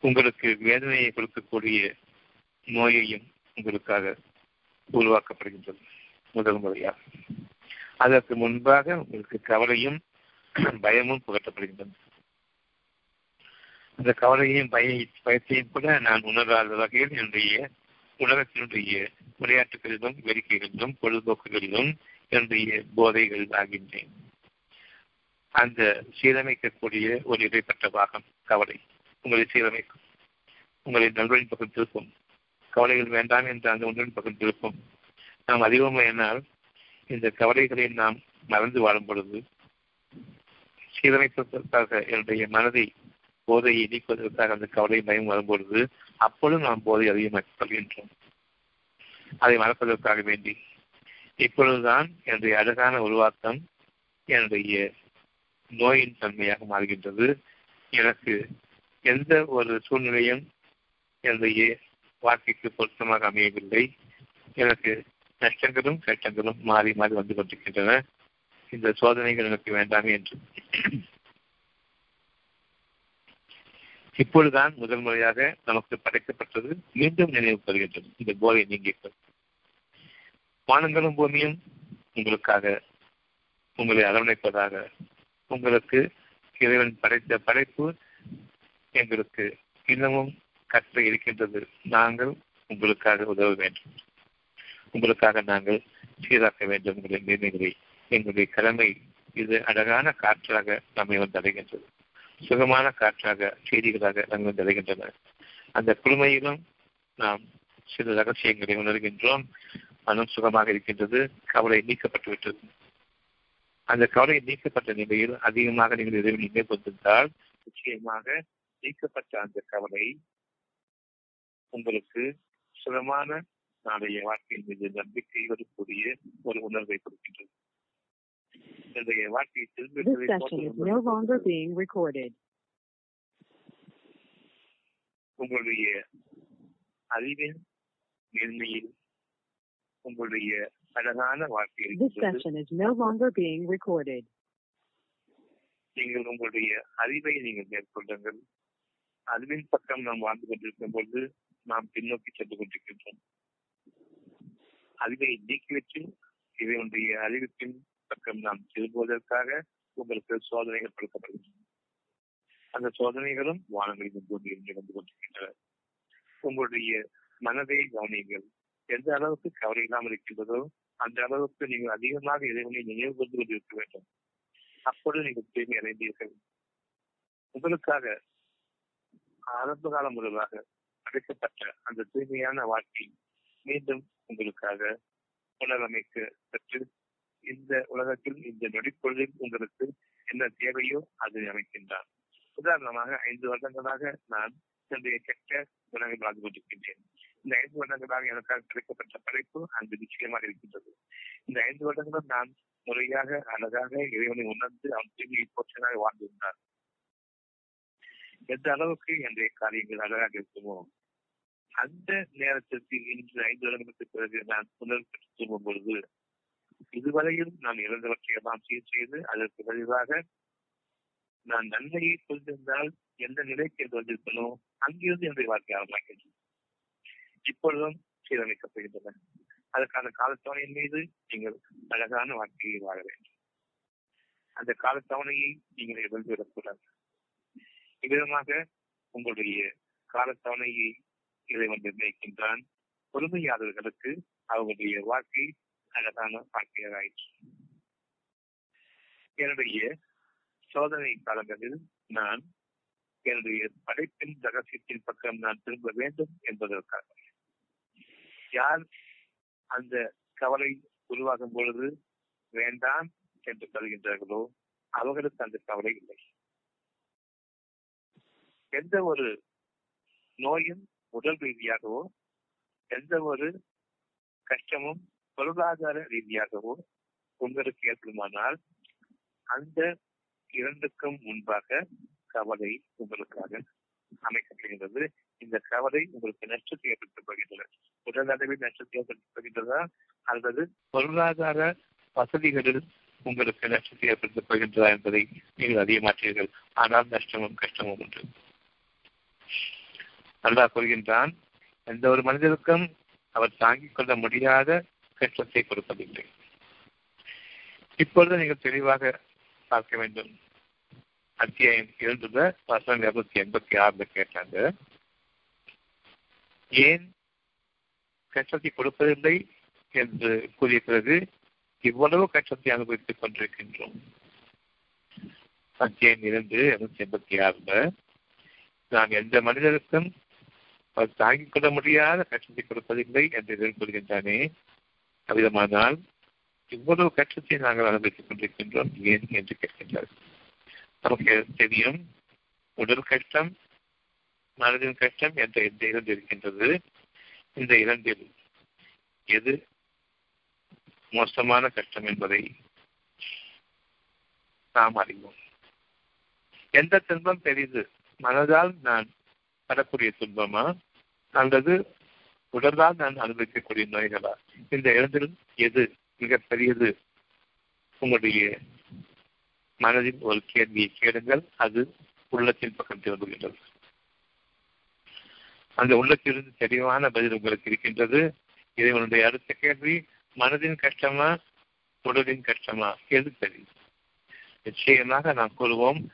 உங்களுக்கு வேதனையை கொடுக்கக்கூடிய நோயையும் உங்களுக்காக உருவாக்கப்படுகின்றது முதல் முறையாக. அதற்கு முன்பாக உங்களுக்கு கவலையும் பயமும் புகட்டப்படுகின்றன அந்த கவலையையும் பய பயத்தையும் கூட நான் உணராத வகையில் என்னுடைய உலகத்தினுடைய விளையாட்டுகளிலும் வேடிக்கைகளிலும் பொழுதுபோக்குகளிலும் என்னுடைய போதைகள் ஆகின்றேன். அந்த சீரமைக்கக்கூடிய ஒரு இடைப்பட்ட பாகம் கவலை. உங்களை சீரமைக்கும். உங்களை நண்பரின் பக்கம் திருப்பும். கவலைகள் வேண்டாம் என்று அந்த உணர்வின் பக்கம் திருப்பும். நாம் அதிகமானால் இந்த கவலைகளை நாம் மறந்து வாழும் பொழுது சீரமைப்பதற்காக என்னுடைய மனதை போதையை நீக்குவதற்காக அந்த கவலை பயம் வரும்பொழுது அப்பொழுது நாம் போதை அதிகமாக கொள்கின்றோம் அதை மறப்பதற்காக வேண்டி. இப்பொழுதுதான் என்னுடைய அழகான உருவாக்கம் என்னுடைய நோயின் தன்மையாக மாறுகின்றது. எனக்கு எந்த ஒரு சூழ்நிலையும் என்னுடைய வாழ்க்கைக்கு பொருத்தமாக அமையவில்லை. எனக்கு நஷ்டங்களும் கட்டங்களும் மாறி மாறி வந்து கொண்டிருக்கின்றன. இந்த சோதனைகள் எனக்கு வேண்டாமே என்று. இப்பொழுதுதான் முதல் முறையாக நமக்கு படைக்கப்பட்டது மீண்டும் நினைவு பெறுகின்றது. இந்த போதை நீங்கிக்கிறது வானங்களும் பூமியும் உங்களுக்காக உங்களை அரவணைப்பதாக உங்களுக்கு இறைவன் படைத்த படைப்பு எங்களுக்கு இன்னமும் கற்ற இருக்கின்றது. நாங்கள் உங்களுக்காக உதவ வேண்டும். உங்களுக்காக நாங்கள் சீராக்க வேண்டும். உங்களுடைய நிர்ணயங்களை எங்களுடைய கடமை இது அழகான காற்றாக நம்மை வந்து அடைகின்றது. சுகமான காற்றாக செய்திகளாக நம்மை தருகின்றன. அந்த குழுமையிலும் நாம் சில ரகசியங்களை உணர்கின்றோம். மனம் சுகமாக இருக்கின்றது. கவலை நீக்கப்பட்டு விட்டது அந்த கவலை நீக்கப்பட்ட நிலையில் அதிகமாக நீங்கள் இறைவனை நீங்கள் கொண்டிருந்தால் நிச்சயமாக நீக்கப்பட்ட அந்த கவலை உங்களுக்கு சுகமான நாளைய வாழ்க்கையின் மீது நம்பிக்கை வரக்கூடிய ஒரு உணர்வை கொடுக்கின்றது. என்னுடைய வாழ்க்கையை This session is no longer being recorded. உங்களுடைய அறிவின் மேன்மையில் உங்களுடைய அழகான வாழ்க்கையில் This session is no longer being recorded. நீங்கள் உங்களுடைய அறிவை நீங்கள் மேற்கொள்ளுங்கள் அறிவின் பக்கம் நாம் வாழ்ந்து கொண்டிருக்கும் பொழுது நாம் பின்னோக்கி சென்று கொண்டிருக்கின்றோம் அறிவை நீக்கிவிட்டு இதையுடைய அறிவிப்பின் பக்கம் நாம் திரும்புவதற்காக உங்களுக்கு சோதனைகள் கொடுக்கப்படுகின்றன. அந்த சோதனைகளும் வானங்களின் பூமியில் நிகழ்ந்து கொண்டிருக்கின்றன. உங்களுடைய மனதை கவனியுங்கள். எந்த அளவுக்கு கவலை இல்லாமல் இருக்கின்றதோ அந்த அளவுக்கு நீங்கள் அதிகமாக இறைவனை நினைவு கொண்டு கொண்டிருக்க வேண்டும். அப்பொழுது நீங்கள் தூய்மை அடைந்தீர்கள். உங்களுக்காக ஆரம்ப காலம் முதலாக அடைக்கப்பட்ட அந்த தூய்மையான வாழ்க்கை மீண்டும் உங்களுக்காக புனரமைக்க பெற்று இந்த உலகத்தில் இந்த நொடிப்பொழுதில் உங்களுக்கு என்ன தேவையோ அதை அமைக்கின்றான் உதாரணமாக ஐந்து வருடங்களாக நான் என்னுடைய கெட்ட குணங்கள் வாழ்ந்து கொண்டிருக்கின்றேன் இந்த ஐந்து வருடங்களாக எனக்காக கிடைக்கப்பட்ட படைப்பு அங்கு நிச்சயமாக இருக்கின்றது. இந்த ஐந்து வருடங்களும் நான் முறையாக அழகாக இறைவனை உணர்ந்து அவன் தூய்மையை போற்றனாக வாழ்ந்திருந்தான் எந்த அளவுக்கு என்னுடைய காரியங்கள் அழகாக இருக்குமோ அந்த நேரத்திற்கு இன்று ஐந்து வருடங்களுக்கு பிறகு நான் புனர் பெற்று திரும்பும் பொழுது இதுவரையில் நான் இறந்தவற்றை எல்லாம் சீர் செய்து அதற்கு பதிலாக நான் நன்மையை கொண்டிருந்தால் எந்த நிலைக்கு என்று வந்திருக்கணும் அங்கிருந்து என்னுடைய வாழ்க்கை ஆரம்பமாகிறது இப்பொழுதும் சீரமைக்கப்படுகின்றன. அதற்கான காலத்தவணையின் மீது நீங்கள் அழகான வாழ்க்கையை வாழ வேண்டும். அந்த காலத்தவணையை நீங்கள் இழந்துவிடக்கூடாது இவ்விதமாக உங்களுடைய காலத்தவணையை இறைவன் நிர்ணயிக்கின்றான். பொறுமையாளர்களுக்கு அவர்களுடைய வாழ்க்கை அழகான வாழ்க்கையாயிற்று என்னுடைய சோதனை காலங்களில் நான் என்னுடைய படைப்பின் ரகசியத்தின் பக்கம் நான் திரும்ப வேண்டும் என்பதற்காக. யார் அந்த கவலை உருவாகும் பொழுது வேண்டாம் என்று கருகின்றார்களோ அவர்களுக்கு அந்த கவலை இல்லை. எந்த ஒரு நோயும் உடல் ரீதியாகவோ எந்த ஒரு கஷ்டமும் பொருளாதார ரீதியாகவோ உங்களுக்கு ஏற்படுமானால் அந்த இரண்டுக்கும் முன்பாக கவலை உங்களுக்காக அமைக்கப்படுகின்றது. இந்த கவலை உங்களுக்கு நஷ்டத்தை ஏற்படுத்தப் போகின்றது. உடல் அளவில் நஷ்டத்தை ஏற்படுத்தப் போகின்றதா? அல்லது பொருளாதார வசதிகளில் உங்களுக்கு நஷ்டத்தை ஏற்படுத்தப் போகின்றதா என்பதை நீங்கள் அறிய மாட்டீர்கள் ஆனால் நஷ்டமும் கஷ்டமும் உண்டு. நல்லா கூறுகின்றான் எந்த ஒரு மனிதருக்கும் அவர் தாங்கிக் கொள்ள முடியாத கஷ்டத்தை கொடுப்பதில்லை இப்பொழுது நீங்கள் தெளிவாக பார்க்க வேண்டும். அத்தியாயம் இருந்துள்ள வசனம் இருநூத்தி எண்பத்தி ஆறுல கேட்டாங்க. ஏன் கஷ்டத்தை கொடுப்பதில்லை என்று கூறிய பிறகு இவ்வளவு கஷ்டத்தை அனுபவித்துக் கொண்டிருக்கின்றோம். அத்தியாயம் இரண்டு இருநூத்தி எண்பத்தி ஆறுல நான் எந்த மனிதருக்கும் தாங்கிக் கொள்ள முடியாத கஷ்டத்தை கொடுப்பதில்லை என்று எதிர்கொள்கின்றானே அவ்விதமானால் இவ்வளவு கஷ்டத்தை நாங்கள் அனுபவித்துக் கொண்டிருக்கின்றோம் ஏன் என்று கேட்கின்றார். நமக்கு தெரியும் உடல் கஷ்டம் மனதின் கஷ்டம் என்ற இந்த இரண்டு இருக்கின்றது. இந்த இரண்டில் எது மோசமான கஷ்டம் என்பதை நாம் அறிவோம். எந்த துன்பம் பெரிது? மனதால் நான் படக்கூடிய துன்பமா? அல்லது உடலால் நான் அனுபவிக்கக்கூடிய நோய்களா? இந்த இரண்டிலும் எது மிக பெரியது? உங்களுடைய மனதில் ஒரு கேள்வியை கேளுங்கள். அது உள்ளத்தின் பக்கம் திரும்புகின்றது. அந்த உள்ளத்திலிருந்து தெளிவான பதில் உங்களுக்கு இருக்கின்றது. இறைவனுடைய அடுத்த கேள்வி மனதின் கஷ்டமா உடலின் கஷ்டமா? எது சரி? நிச்சயமாக நாம் கூறுவோம்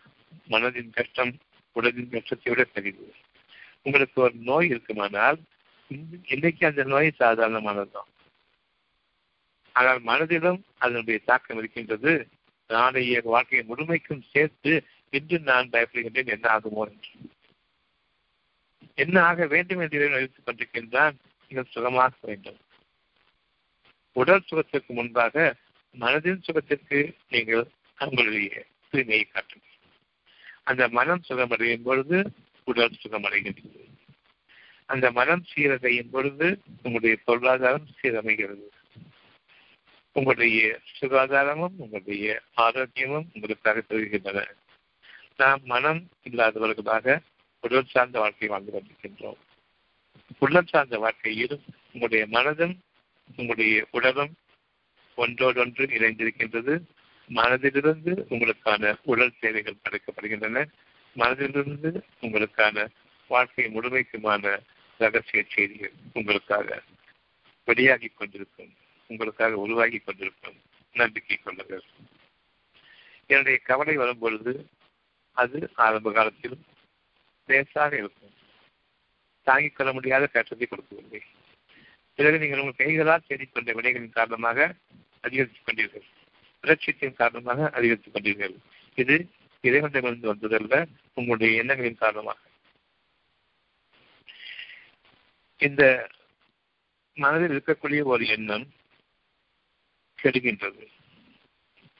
மனதின் கஷ்டம் உடலின் கஷ்டத்தை விட பெரிது உங்களுக்கு ஒரு நோய் இருக்குமானால் இன்றைக்கு அந்த நோய் சாதாரணமானதுதான். ஆனால் மனதிலும் அதனுடைய தாக்கம் இருக்கின்றது. நாளைய வாழ்க்கையை முழுமைக்கும் சேர்த்து இன்று நான் பயப்படுகின்றேன் என்ன ஆகுமோ என்று. என்ன ஆக வேண்டும் என்று நினைத்துக் கொண்டிருக்கின்றான்? நீங்கள் சுகமாக வேண்டும். உடல் சுகத்திற்கு முன்பாக மனதின் சுகத்திற்கு நீங்கள் உங்களுடைய தூய்மையை காட்டுங்கள். அந்த மனம் சுகமடையும் பொழுது உடல் சுகமடைகின்றது அந்த மனம் சீரடையும் பொழுது உங்களுடைய பொருளாதாரம் சீரமைகிறது. உங்களுடைய சுகாதாரமும் உங்களுடைய ஆரோக்கியமும் உங்களுக்காக பெறுகின்றன நாம் மனம் இல்லாதவர்களாக உடல் சார்ந்த வாழ்க்கை வாழ்ந்து கொண்டிருக்கின்றோம். உள்ளம் சார்ந்த வாழ்க்கையில் உங்களுடைய மனதும் உங்களுடைய உடலும் ஒன்றோடொன்று இணைந்திருக்கின்றது. மனதிலிருந்து உங்களுக்கான உடல் சேவைகள் படைக்கப்படுகின்றன மனதிலிருந்து உங்களுக்கான வாழ்க்கை முழுமைக்குமான ரகசிய செய்திகள் உங்களுக்காக வெளியாகி கொண்டிருக்கும் உங்களுக்காக உருவாகி கொண்டிருக்கும் நம்பிக்கை கொள்ளுங்கள் என்னுடைய கவலை வரும் பொழுது அது ஆரம்ப காலத்திலும் லேசாக இருக்கும். தாங்கிக் கொள்ள முடியாத கஷ்டத்தை கொடுக்கவில்லை. பிறகு நீங்கள் உங்கள் கைகளால் தேடிக்கொண்ட வினைகளின் காரணமாக அதிகரித்துக் கொண்டீர்கள். புரட்சியத்தின் காரணமாக அதிகரித்துக் கொண்டீர்கள். இது இறைவனிடமிருந்து வந்ததல்ல உங்களுடைய எண்ணங்களின் காரணமாக. இந்த மனதில் இருக்கக்கூடிய ஒரு எண்ணம் கெடுகின்றது.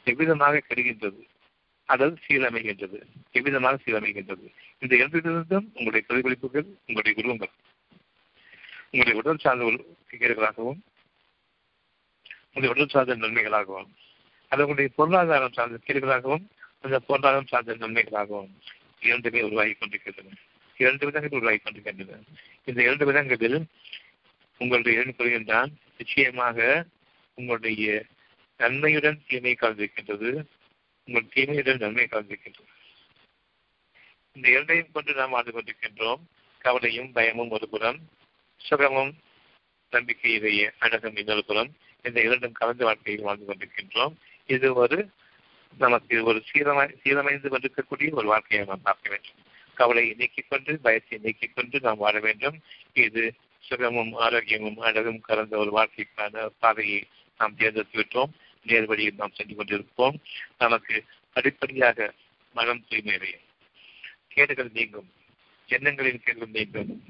எவ்விதமாக கெடுகின்றது? அல்லது சீரமைகின்றது. எவ்விதமாக சீரமைகின்றது? இந்த இரண்டிலிருந்தும் உங்களுடைய பிரதிபலிப்புகள் உங்களுடைய குருவங்கள் உங்களுடைய உடல் சார்ந்த கீழர்களாகவும் உங்களுடைய உடல் சார்ந்த நன்மைகளாகவும் அது உங்களுடைய பொருளாதாரம் சார்ந்த கீழ்களாகவும் அந்த பொருளாதாரம் சார்ந்த நன்மைகளாகவும் இரண்டுமே உருவாகி கொண்டிருக்கின்றன. இரண்டு விதங்கள் உருவாகி கொண்டிருக்கின்றன. இந்த இரண்டு விதங்களில் உங்களுடைய இரண்டு கூறுகின்றான் நிச்சயமாக உங்களுடைய நன்மையுடன் தீமை கலந்திருக்கின்றது உங்கள் தீமையுடன் நன்மை கலந்திருக்கின்றது இந்த இரண்டையும் கொண்டு நாம் வாழ்ந்து கொண்டிருக்கின்றோம். கவலையும் பயமும் ஒரு புறம் சுகமும் நம்பிக்கையிலேயே அழகும் இன்னொரு புறம். இந்த இரண்டும் கலந்த வாழ்க்கையில் வாழ்ந்து கொண்டிருக்கின்றோம். இது ஒரு நமக்கு ஒரு சீரமை சீரமைந்து கொண்டிருக்கக்கூடிய ஒரு வாழ்க்கையை நாம் பார்க்க வேண்டும். கவலையை நீக்கிக் கொண்டு பயத்தை நீக்கிக் கொண்டு நாம் வாழ வேண்டும். இது சுகமும் ஆரோக்கியமும் அழகும் கலந்த ஒரு வாழ்க்கைக்கான பாதையை நாம் தேர்ந்தெடுத்து விட்டோம். நேர் வழியில் நாம் சென்று கொண்டிருப்போம். நமக்கு அடிப்படையாக மனம் தூய்மையடையும் கேடுகள் நீங்கும். எண்ணங்களின் கேடுகள் நீங்கும்.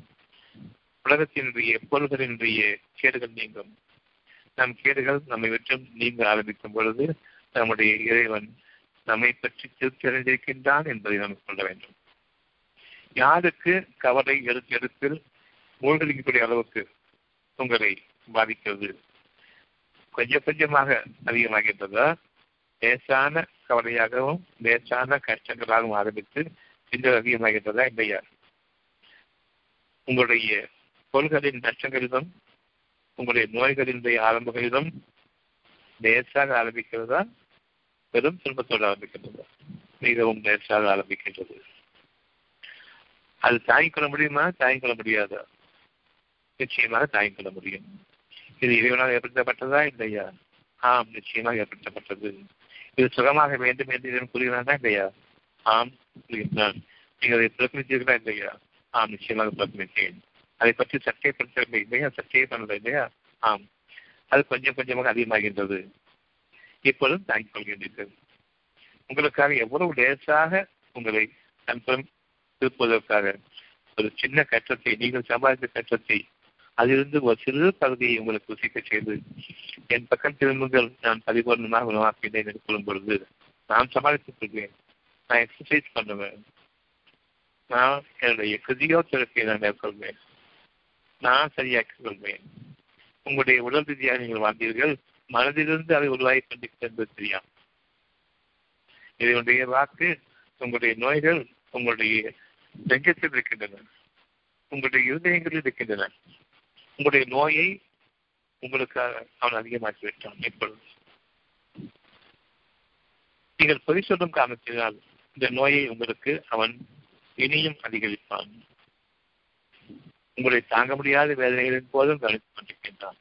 உலகத்தினுடைய பொருள்களினுடைய கேடுகள் நீங்கும். நம் கேடுகள் நம்மை விட்டும் நீங்க ஆரம்பிக்கும் பொழுது நம்முடைய இறைவன் நம்மை பற்றி திருத்தறிந்திருக்கின்றான் என்பதை நாம் கொள்ள வேண்டும். யாருக்கு கவலை எடுத்து எடுப்பில் மூழ்கடிக்கக்கூடிய அளவுக்கு உங்களை பாதிக்கிறது? கொஞ்சம் கொஞ்சமாக அதிகமாகின்றதா. லேசான கவலையாகவும் லேசான கஷ்டங்களாகவும் ஆரம்பித்து இன்று அதிகமாகின்றதா இல்லையா உங்களுடைய கொள்களின் நஷ்டங்களிலும் உங்களுடைய நோய்களினுடைய ஆரம்பங்களிலும் லேசாக ஆரம்பிக்கிறதா? பெரும் துன்பத்தோடு ஆரம்பிக்கின்றதா. மிகவும் லேசாக ஆரம்பிக்கின்றது. அது தாங்கிக்கொள்ள முடியுமா? தாங்கிக் முடியாதா? நிச்சயமாக தாங்கிக்கொள்ள முடியும். இது இறைவனால் ஏற்படுத்தப்பட்டதா? இல்லையா? ஆம் நிச்சயமாக ஏற்படுத்தப்பட்டது. இது சுகமாக வேண்டும் என்று இதன் கூறுகிறானா? இல்லையா? ஆம் கூறுகின்றான். நீங்கள் அதை புறக்கணித்தீர்களா? இல்லையா? ஆம் நிச்சயமாக புறக்கணித்தேன். அதை பற்றி சர்ச்சைப்படுத்தவில்லை இல்லையா? சர்ச்சையை பண்ணல இல்லையா? ஆம். அது கொஞ்சம் கொஞ்சமாக அதிகமாகின்றது. இப்பொழுதும் தாங்கிக் கொள்கின்றீர்கள். உங்களுக்காக எவ்வளவு லேசாக உங்களை அன்பம் திருப்புவதற்காக ஒரு சின்ன கற்றத்தை நீங்கள் சம்பாதித்த கற்றத்தை அதிலிருந்து ஒரு சிறு பகுதியை உங்களுக்கு ருசிக்க செய்து என் பக்கம் திரும்புங்கள். நான் பரிபூர்ணமாக உணவாக்கினேன் என்று கூறும் பொழுது நான் சமாளித்துக் கொள்வேன் நான் எக்ஸசைஸ் பண்ணுவேன். நான் என்னுடைய பிசியோதெரப்பியை நான் மேற்கொள்வேன். நான் சரியாக்கிக் கொள்வேன். உங்களுடைய உடல் ரீதியாக நீங்கள் வாழ்ந்தீர்கள். மனதிலிருந்து அதை உருவாகி கொண்டிருக்கிறது என்பது தெரியும் இதனுடைய வாக்கு உங்களுடைய நோய்கள் உங்களுடைய நெஞ்சத்தில் இருக்கின்றன. உங்களுடைய இருதயங்களில் இருக்கின்றன. உங்களுடைய நோயை உங்களுக்காக அவன் அதிகமாக்கி விட்டான் இப்பொழுது நீங்கள் பொய் சொல்லும் காரணத்தினால் இந்த நோயை உங்களுக்கு அவன் இனியும் அதிகரிப்பான். உங்களை தாங்க முடியாத வேதனைகளின் போதும் கவனித்துக் கொண்டிருக்கின்றான்.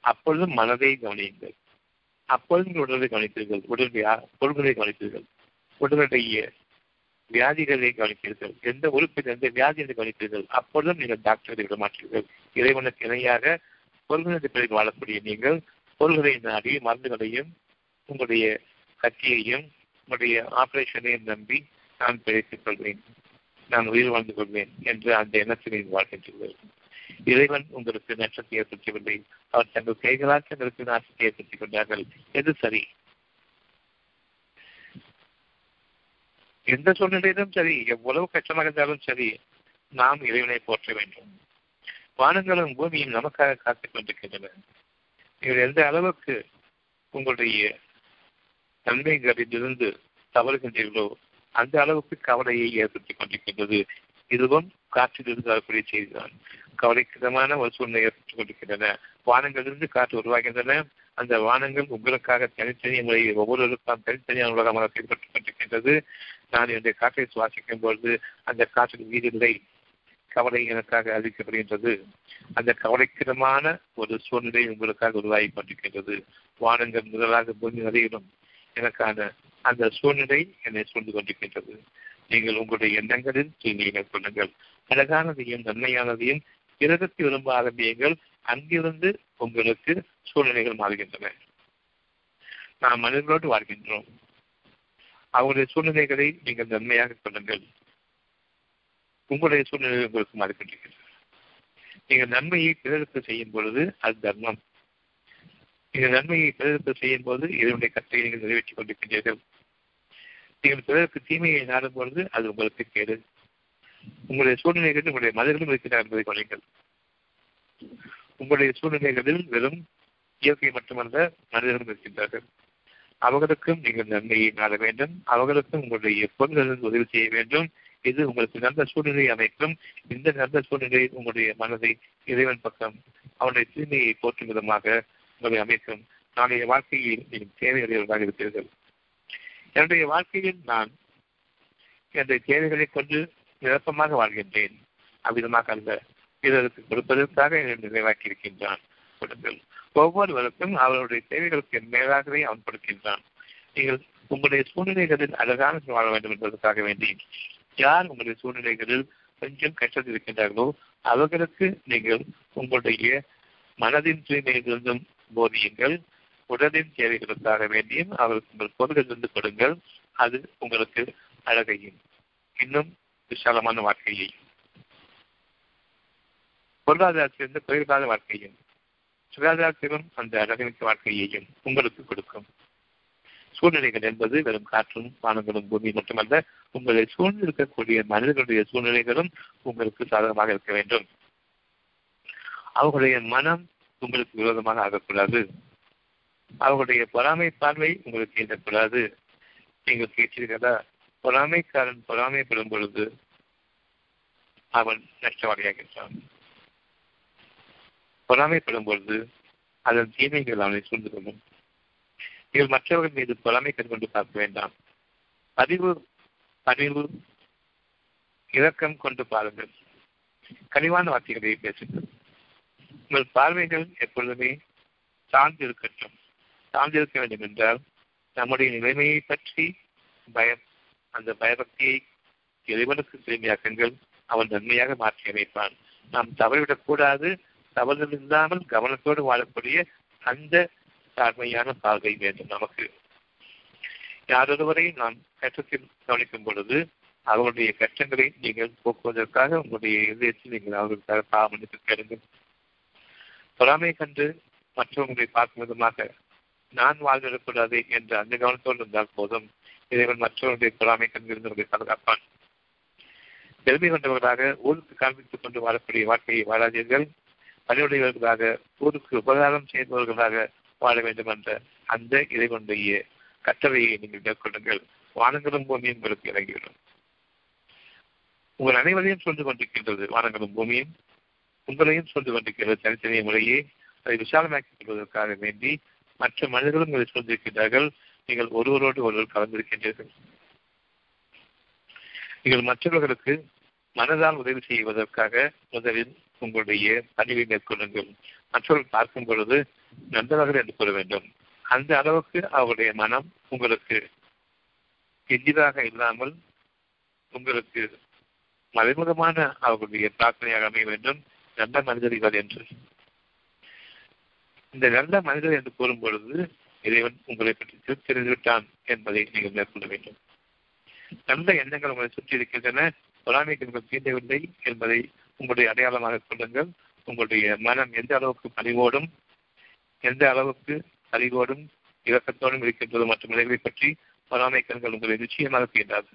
அப்பொழுதும் மனதை கவனியுங்கள். அப்பொழுதும் உடலை கவனித்தீர்கள். உடலுடைய பொருள்களை கவனித்தீர்கள். உடலுடைய வியாதிகளை கவனிப்பீர்கள். எந்த உறுப்பில் வியாதி என்று கவனிப்பீர்கள்? அப்பொழுதும் நீங்கள் டாக்டரை விட மாட்டீர்கள் இறைவனுக்கு இணையாக பொருள்களின் பிறகு வாழக்கூடிய நீங்கள் பொருள்களை நாடி மருந்துகளையும் உங்களுடைய கத்தியையும் உங்களுடைய ஆபரேஷனையும் நம்பி நான் பிழைத்துக் கொள்வேன். நான் உயிர் வாழ்ந்து கொள்வேன் என்று அந்த எண்ணத்தில் நீங்கள் வாழ்கின்றீர்கள். இறைவன் உங்களுக்கு நஷ்டத்தை ஏற்படுத்தவில்லை. அவர் தங்கள் கைகளால் தங்களுக்கு நாசத்தை ஏற்படுத்திக் கொண்டார்கள். எது சரி? எந்த சூழ்நிலையிலும் சரி எவ்வளவு கஷ்டமாக இருந்தாலும் சரி நாம் இறைவனை போற்ற வேண்டும். வானங்களும் பூமியும் நமக்காக காத்துக் கொண்டிருக்கின்றன. நீங்கள் எந்த அளவுக்கு உங்களுடைய நன்மைகளிலிருந்து தவறுகின்றீர்களோ அந்த அளவுக்கு கவலையை ஏற்படுத்திக் கொண்டிருக்கின்றது. இதுவும் காற்றிலிருந்து வரக்கூடிய செய்திதான். கவலைக்கிடமான ஒரு சூழ்நிலை ஏற்பட்டுக் கொண்டிருக்கின்றன. வானங்களிலிருந்து காற்று உருவாகின்றன. அந்த வானங்கள் உங்களுக்காக தனித்தனி முறையில் ஒவ்வொருவருக்கும் தனித்தனியான உலகமாக செயல்பட்டுக் கொண்டிருக்கின்றது. நான் என்னுடைய காற்றை சுவாசிக்கும் பொழுது அந்த காற்றின் உயிரில்லை கவலை எனக்காக அறிவிக்கப்படுகின்றது. அந்த கவலைக்கிடமான ஒரு சூழ்நிலை உங்களுக்காக உருவாகி கொண்டிருக்கின்றது வானங்கள் முதலாக பூமி வரையிலும் எனக்கான அந்த சூழ்நிலை என்னை சூழ்ந்து கொண்டிருக்கின்றது. நீங்கள் உங்களுடைய எண்ணங்களில் தூய்மையை மேற்கொள்ளுங்கள் அழகானதையும் நன்மையானதையும் இறகத்தை விரும்ப ஆரம்பியுங்கள். அங்கிருந்து உங்களுக்கு சூழ்நிலைகள் மாறுகின்றன. நாம் மனிதர்களோடு வாழ்கின்றோம். அவருடைய சூழ்நிலைகளை நீங்கள் நன்மையாக கொள்ளுங்கள். உங்களுடைய சூழ்நிலை உங்களுக்கு மறுக்கின்றீர்கள் நீங்கள் நன்மையை பிறருக்கு செய்யும் பொழுது அது தர்மம். நீங்கள் நன்மையை பிறருக்கு செய்யும் போது இதனுடைய கட்டளை நீங்கள் நிறைவேற்றிக் கொண்டிருக்கின்றீர்கள். நீங்கள் பிறருக்கு தீமையை நாடும் பொழுது அது உங்களுக்கு கேடு. உங்களுடைய சூழ்நிலைகளில் உங்களுடைய மதங்களும் இருக்கிறார் என்பதை கொள்ளுங்கள். உங்களுடைய சூழ்நிலைகளில் வெறும் இயற்கை மட்டுமல்ல மனிதர்களும் இருக்கின்றார்கள். அவர்களுக்கும் நீங்கள் நன்மையை நாட வேண்டும். அவர்களுக்கும் உங்களுடைய பொருள்களில் உதவி செய்ய வேண்டும். இது உங்களுக்கு நல்ல சூழ்நிலை அமைக்கும். இந்த நல்ல சூழ்நிலையில் உங்களுடைய மனதை இறைவன் பக்கம் அவனுடைய தூய்மையை போற்றும் விதமாக உங்களை அமைக்கும். நாளைய வாழ்க்கையில் நீங்கள் தேவையுடையவர்களாக இருப்பீர்கள். என்னுடைய வாழ்க்கையில் நான் என்னுடைய தேவைகளை கொண்டு நிரப்பமாக வாழ்கின்றேன். அவ்விதமாக அல்ல. பிறருக்கு கொடுப்பதற்காக என்னை நிறைவாக்கி இருக்கின்றான் கொடுங்கள் ஒவ்வொருவருக்கும் அவர்களுடைய தேவைகளுக்கு மேலாகவே அவன் கொடுக்கின்றான். நீங்கள் உங்களுடைய சூழ்நிலைகளில் அழகான வாழ வேண்டும் என்பதற்காக வேண்டி யார் உங்களுடைய சூழ்நிலைகளில் கொஞ்சம் கஷ்டத்தில் இருக்கின்றார்களோ அவர்களுக்கு நீங்கள் உங்களுடைய மனதின் தூய்மையிலிருந்தும் போதியுங்கள். உடலின் தேவைகளுக்காக வேண்டியும் அவர்களுக்கு உங்கள் பொருளிலிருந்து கொடுங்கள். அது உங்களுக்கு அழகையும் இன்னும் விசாலமான வாழ்க்கையையும் பொருளாதாரத்திலிருந்து குறைவில்லாத வாழ்க்கையும் சுகாதாரத்திலும் அந்த அழகமிக்க வாழ்க்கையையும் உங்களுக்கு கொடுக்கும். சூழ்நிலைகள் என்பது வெறும் காற்றும் வானங்களும் பூமி மட்டுமல்ல உங்களை சூழ்ந்திருக்கக்கூடிய மனிதர்களுடைய சூழ்நிலைகளும் உங்களுக்கு சாதகமாக இருக்க வேண்டும். அவர்களுடைய மனம் உங்களுக்கு விரோதமாக ஆகக்கூடாது. அவர்களுடைய பொறாமை பார்வை உங்களுக்கு எண்ணக்கூடாது. நீங்கள் கேட்டீர்களா? பொறாமைக்காரன் பொறாமைப்படும் பொழுது அவன் நஷ்டவாளியாகின்றான். பொறாமைப்படும் பொழுது அதன் தீமைகள் அவனை சூழ்ந்து கொள்ளும் நீங்கள் மற்றவர்கள் மீது பொறாமை கொண்டு பார்க்க வேண்டாம். பதிவு பதிவு இரக்கம் கொண்டு பாருங்கள். கனிவான வார்த்தைகளை பேசுங்கள். உங்கள் பார்வைகள் எப்பொழுதுமே சார்ந்திருக்கட்டும் சார்ந்திருக்க வேண்டும் என்றால் நம்முடைய நிலைமையை பற்றி பயம் அந்த பயபக்தியை இறைவனுக்கு திரும்பியாக்கங்கள். அவன் நன்மையாக மாற்றி அமைப்பான். நாம் தவறிவிடக்கூடாது. தவறுகள் இல்லாமல் கவனத்தோடு வாழக்கூடிய அந்த தாழ்மையான பார்வை வேண்டும் நமக்கு. யாரொருவரை நாம் கஷ்டத்தில் கவனிக்கும் பொழுது அவருடைய கஷ்டங்களை நீங்கள் போக்குவதற்காக உங்களுடைய இதயத்தில் நீங்கள் அவர்களுக்காக பாவமளித்து கேளுங்கள். பொறாமை கண்டு மற்றவர்களை பார்க்கும் விதமாக நான் வாழ்ந்திடக்கூடாது என்ற அந்த கவனத்தோடு இருந்தால் போதும். இறைவன் மற்றவர்களுடைய பொறாமை கண்டிருந்தவர்களை பாதுகாப்பான். பெருமை கொண்டவர்களாக ஊருக்கு காண்பித்துக் கொண்டு வாழக்கூடிய வாழ்க்கையை வாழாதீர்கள். பணியுடையவர்களாக ஊருக்கு உபகாரம் செய்பவர்களாக வாழ வேண்டும் என்ற அந்த இறைவனுடைய கட்டளையை நீங்கள் மேற்கொள்ளுங்கள். வானங்களும் பூமியும் உங்களுக்கு இறங்கிவிடும். உங்கள் அனைவரையும் சொல்லிக் கொண்டிருக்கின்றது வானங்களும் பூமியும். உங்களையும் சொல்லிக் கொண்டிருக்கிறது தனித்தனிய முறையே அதை விசாலமாக்கிக் கொள்வதற்காக வேண்டி மற்ற மனிதர்களும் இதை சொல்ந்திருக்கின்றார்கள் நீங்கள் ஒருவரோடு ஒருவர் கலந்திருக்கின்றீர்கள். நீங்கள் மற்றவர்களுக்கு மனதால் உதவி செய்வதற்காக முதலில் உங்களுடைய பணிவை மேற்கொள்ளுங்கள். மற்றவர்கள் பார்க்கும் பொழுது நல்லவர்கள் என்று கூற வேண்டும். அந்த அளவுக்கு அவருடைய மனம் உங்களுக்கு எதிராக இல்லாமல் உங்களுக்கு மறைமுகமான அவர்களுடைய பிரார்த்தனையாக அமைய வேண்டும். நல்ல மனிதர்கள் என்று. இந்த நல்ல மனிதர் என்று கூறும் பொழுது இறைவன் உங்களை பற்றி தெரிந்துவிட்டான் என்பதை நீங்கள் மேற்கொள்ள வேண்டும். நல்ல எண்ணங்கள் உங்களை சுற்றி இருக்கின்றன. பொறாமைக்கு நீங்கள் தீண்டவில்லை என்பதை உங்களுடைய அடையாளமாக கொள்ளுங்கள். உங்களுடைய மனம் எந்த அளவுக்கு பணிவோடும் எந்த அளவுக்கு அறிவோடும் இரக்கத்தோடும் இருக்கின்றது மற்ற நிலைகளை பற்றி பொறாமை கண்கள் உங்களை நிச்சயமாக தீண்டாது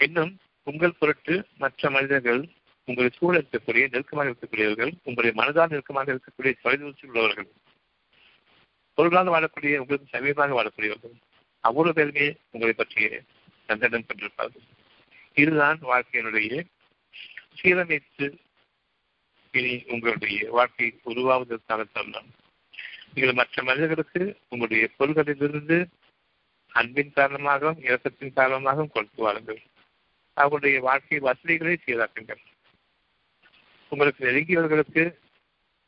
இன்னும் உங்கள் பொருட்டு மற்ற மனிதர்கள் உங்களை சூழ இருக்கக்கூடிய நெருக்கமாக இருக்கக்கூடியவர்கள் உங்களுடைய மனதால் நெருக்கமாக இருக்கக்கூடிய தொலைதூரத்தில் உள்ளவர்கள் பொருளால் வாழக்கூடிய உங்களுக்கு சமீபமாக வாழக்கூடியவர்கள் அவ்வளவு பேருமே உங்களை பற்றிய சந்தனம் கொண்டிருப்பார்கள். இதுதான் வாழ்க்கையினுடைய சீரமைத்து இனி உங்களுடைய வாழ்க்கை உருவாவதற்காக தருணம் நீங்கள் மற்ற மனிதர்களுக்கு உங்களுடைய பொருள்களிலிருந்து அன்பின் காரணமாகவும் இறக்கத்தின் காரணமாகவும் கொடுத்து வாருங்கள். அவர்களுடைய வாழ்க்கை வசதிகளை சீராக்குங்கள். உங்களுக்கு நெருங்கியவர்களுக்கு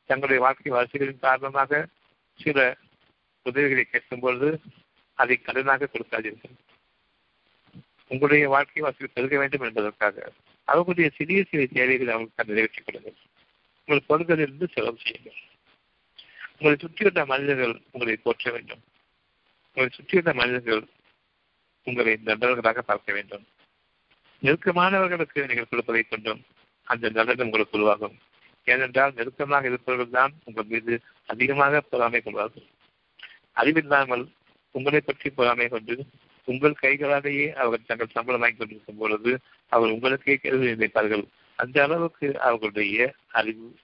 தங்களுடைய வாழ்க்கை வசதிகளின் காரணமாக சில உதவிகளை கேட்கும்பொழுது அதை கடனாக கொடுக்காதீர்கள். உங்களுடைய வாழ்க்கை வசதி பெருக வேண்டும் என்பதற்காக. அவர்களுடைய சிறிய சிறிய தேவைகளை அவர்களுக்கு நிறைவேற்றிக் கொள்ளுங்கள் உங்கள் பொருள்களிலிருந்து செலவு செய்யுங்கள். உங்களை சுற்றியுள்ள மனிதர்கள் உங்களை போற்ற வேண்டும். உங்களை சுற்றியுள்ள மனிதர்கள் உங்களை நண்பர்களாக பார்க்க வேண்டும். நெருக்கமானவர்களுக்கு நீங்கள் கொடுப்பதை கொண்டும் அந்த நல்லது உங்களுக்கு உருவாகும். ஏனென்றால் நெருக்கமாக இருப்பவர்கள் தான் உங்கள் மீது அதிகமாக பொறாமை கொள்வார்கள். அறிவில்லாமல் உங்களை பற்றி பொறாமை கொண்டு உங்கள் கைகளாலேயே அவர்கள் தங்கள் சம்பளம் வாங்கி கொண்டிருக்கும் பொழுது அவர் உங்களுக்கே கேள்வி நினைப்பார்கள் அந்த அளவுக்கு அவர்களுடைய அறிவு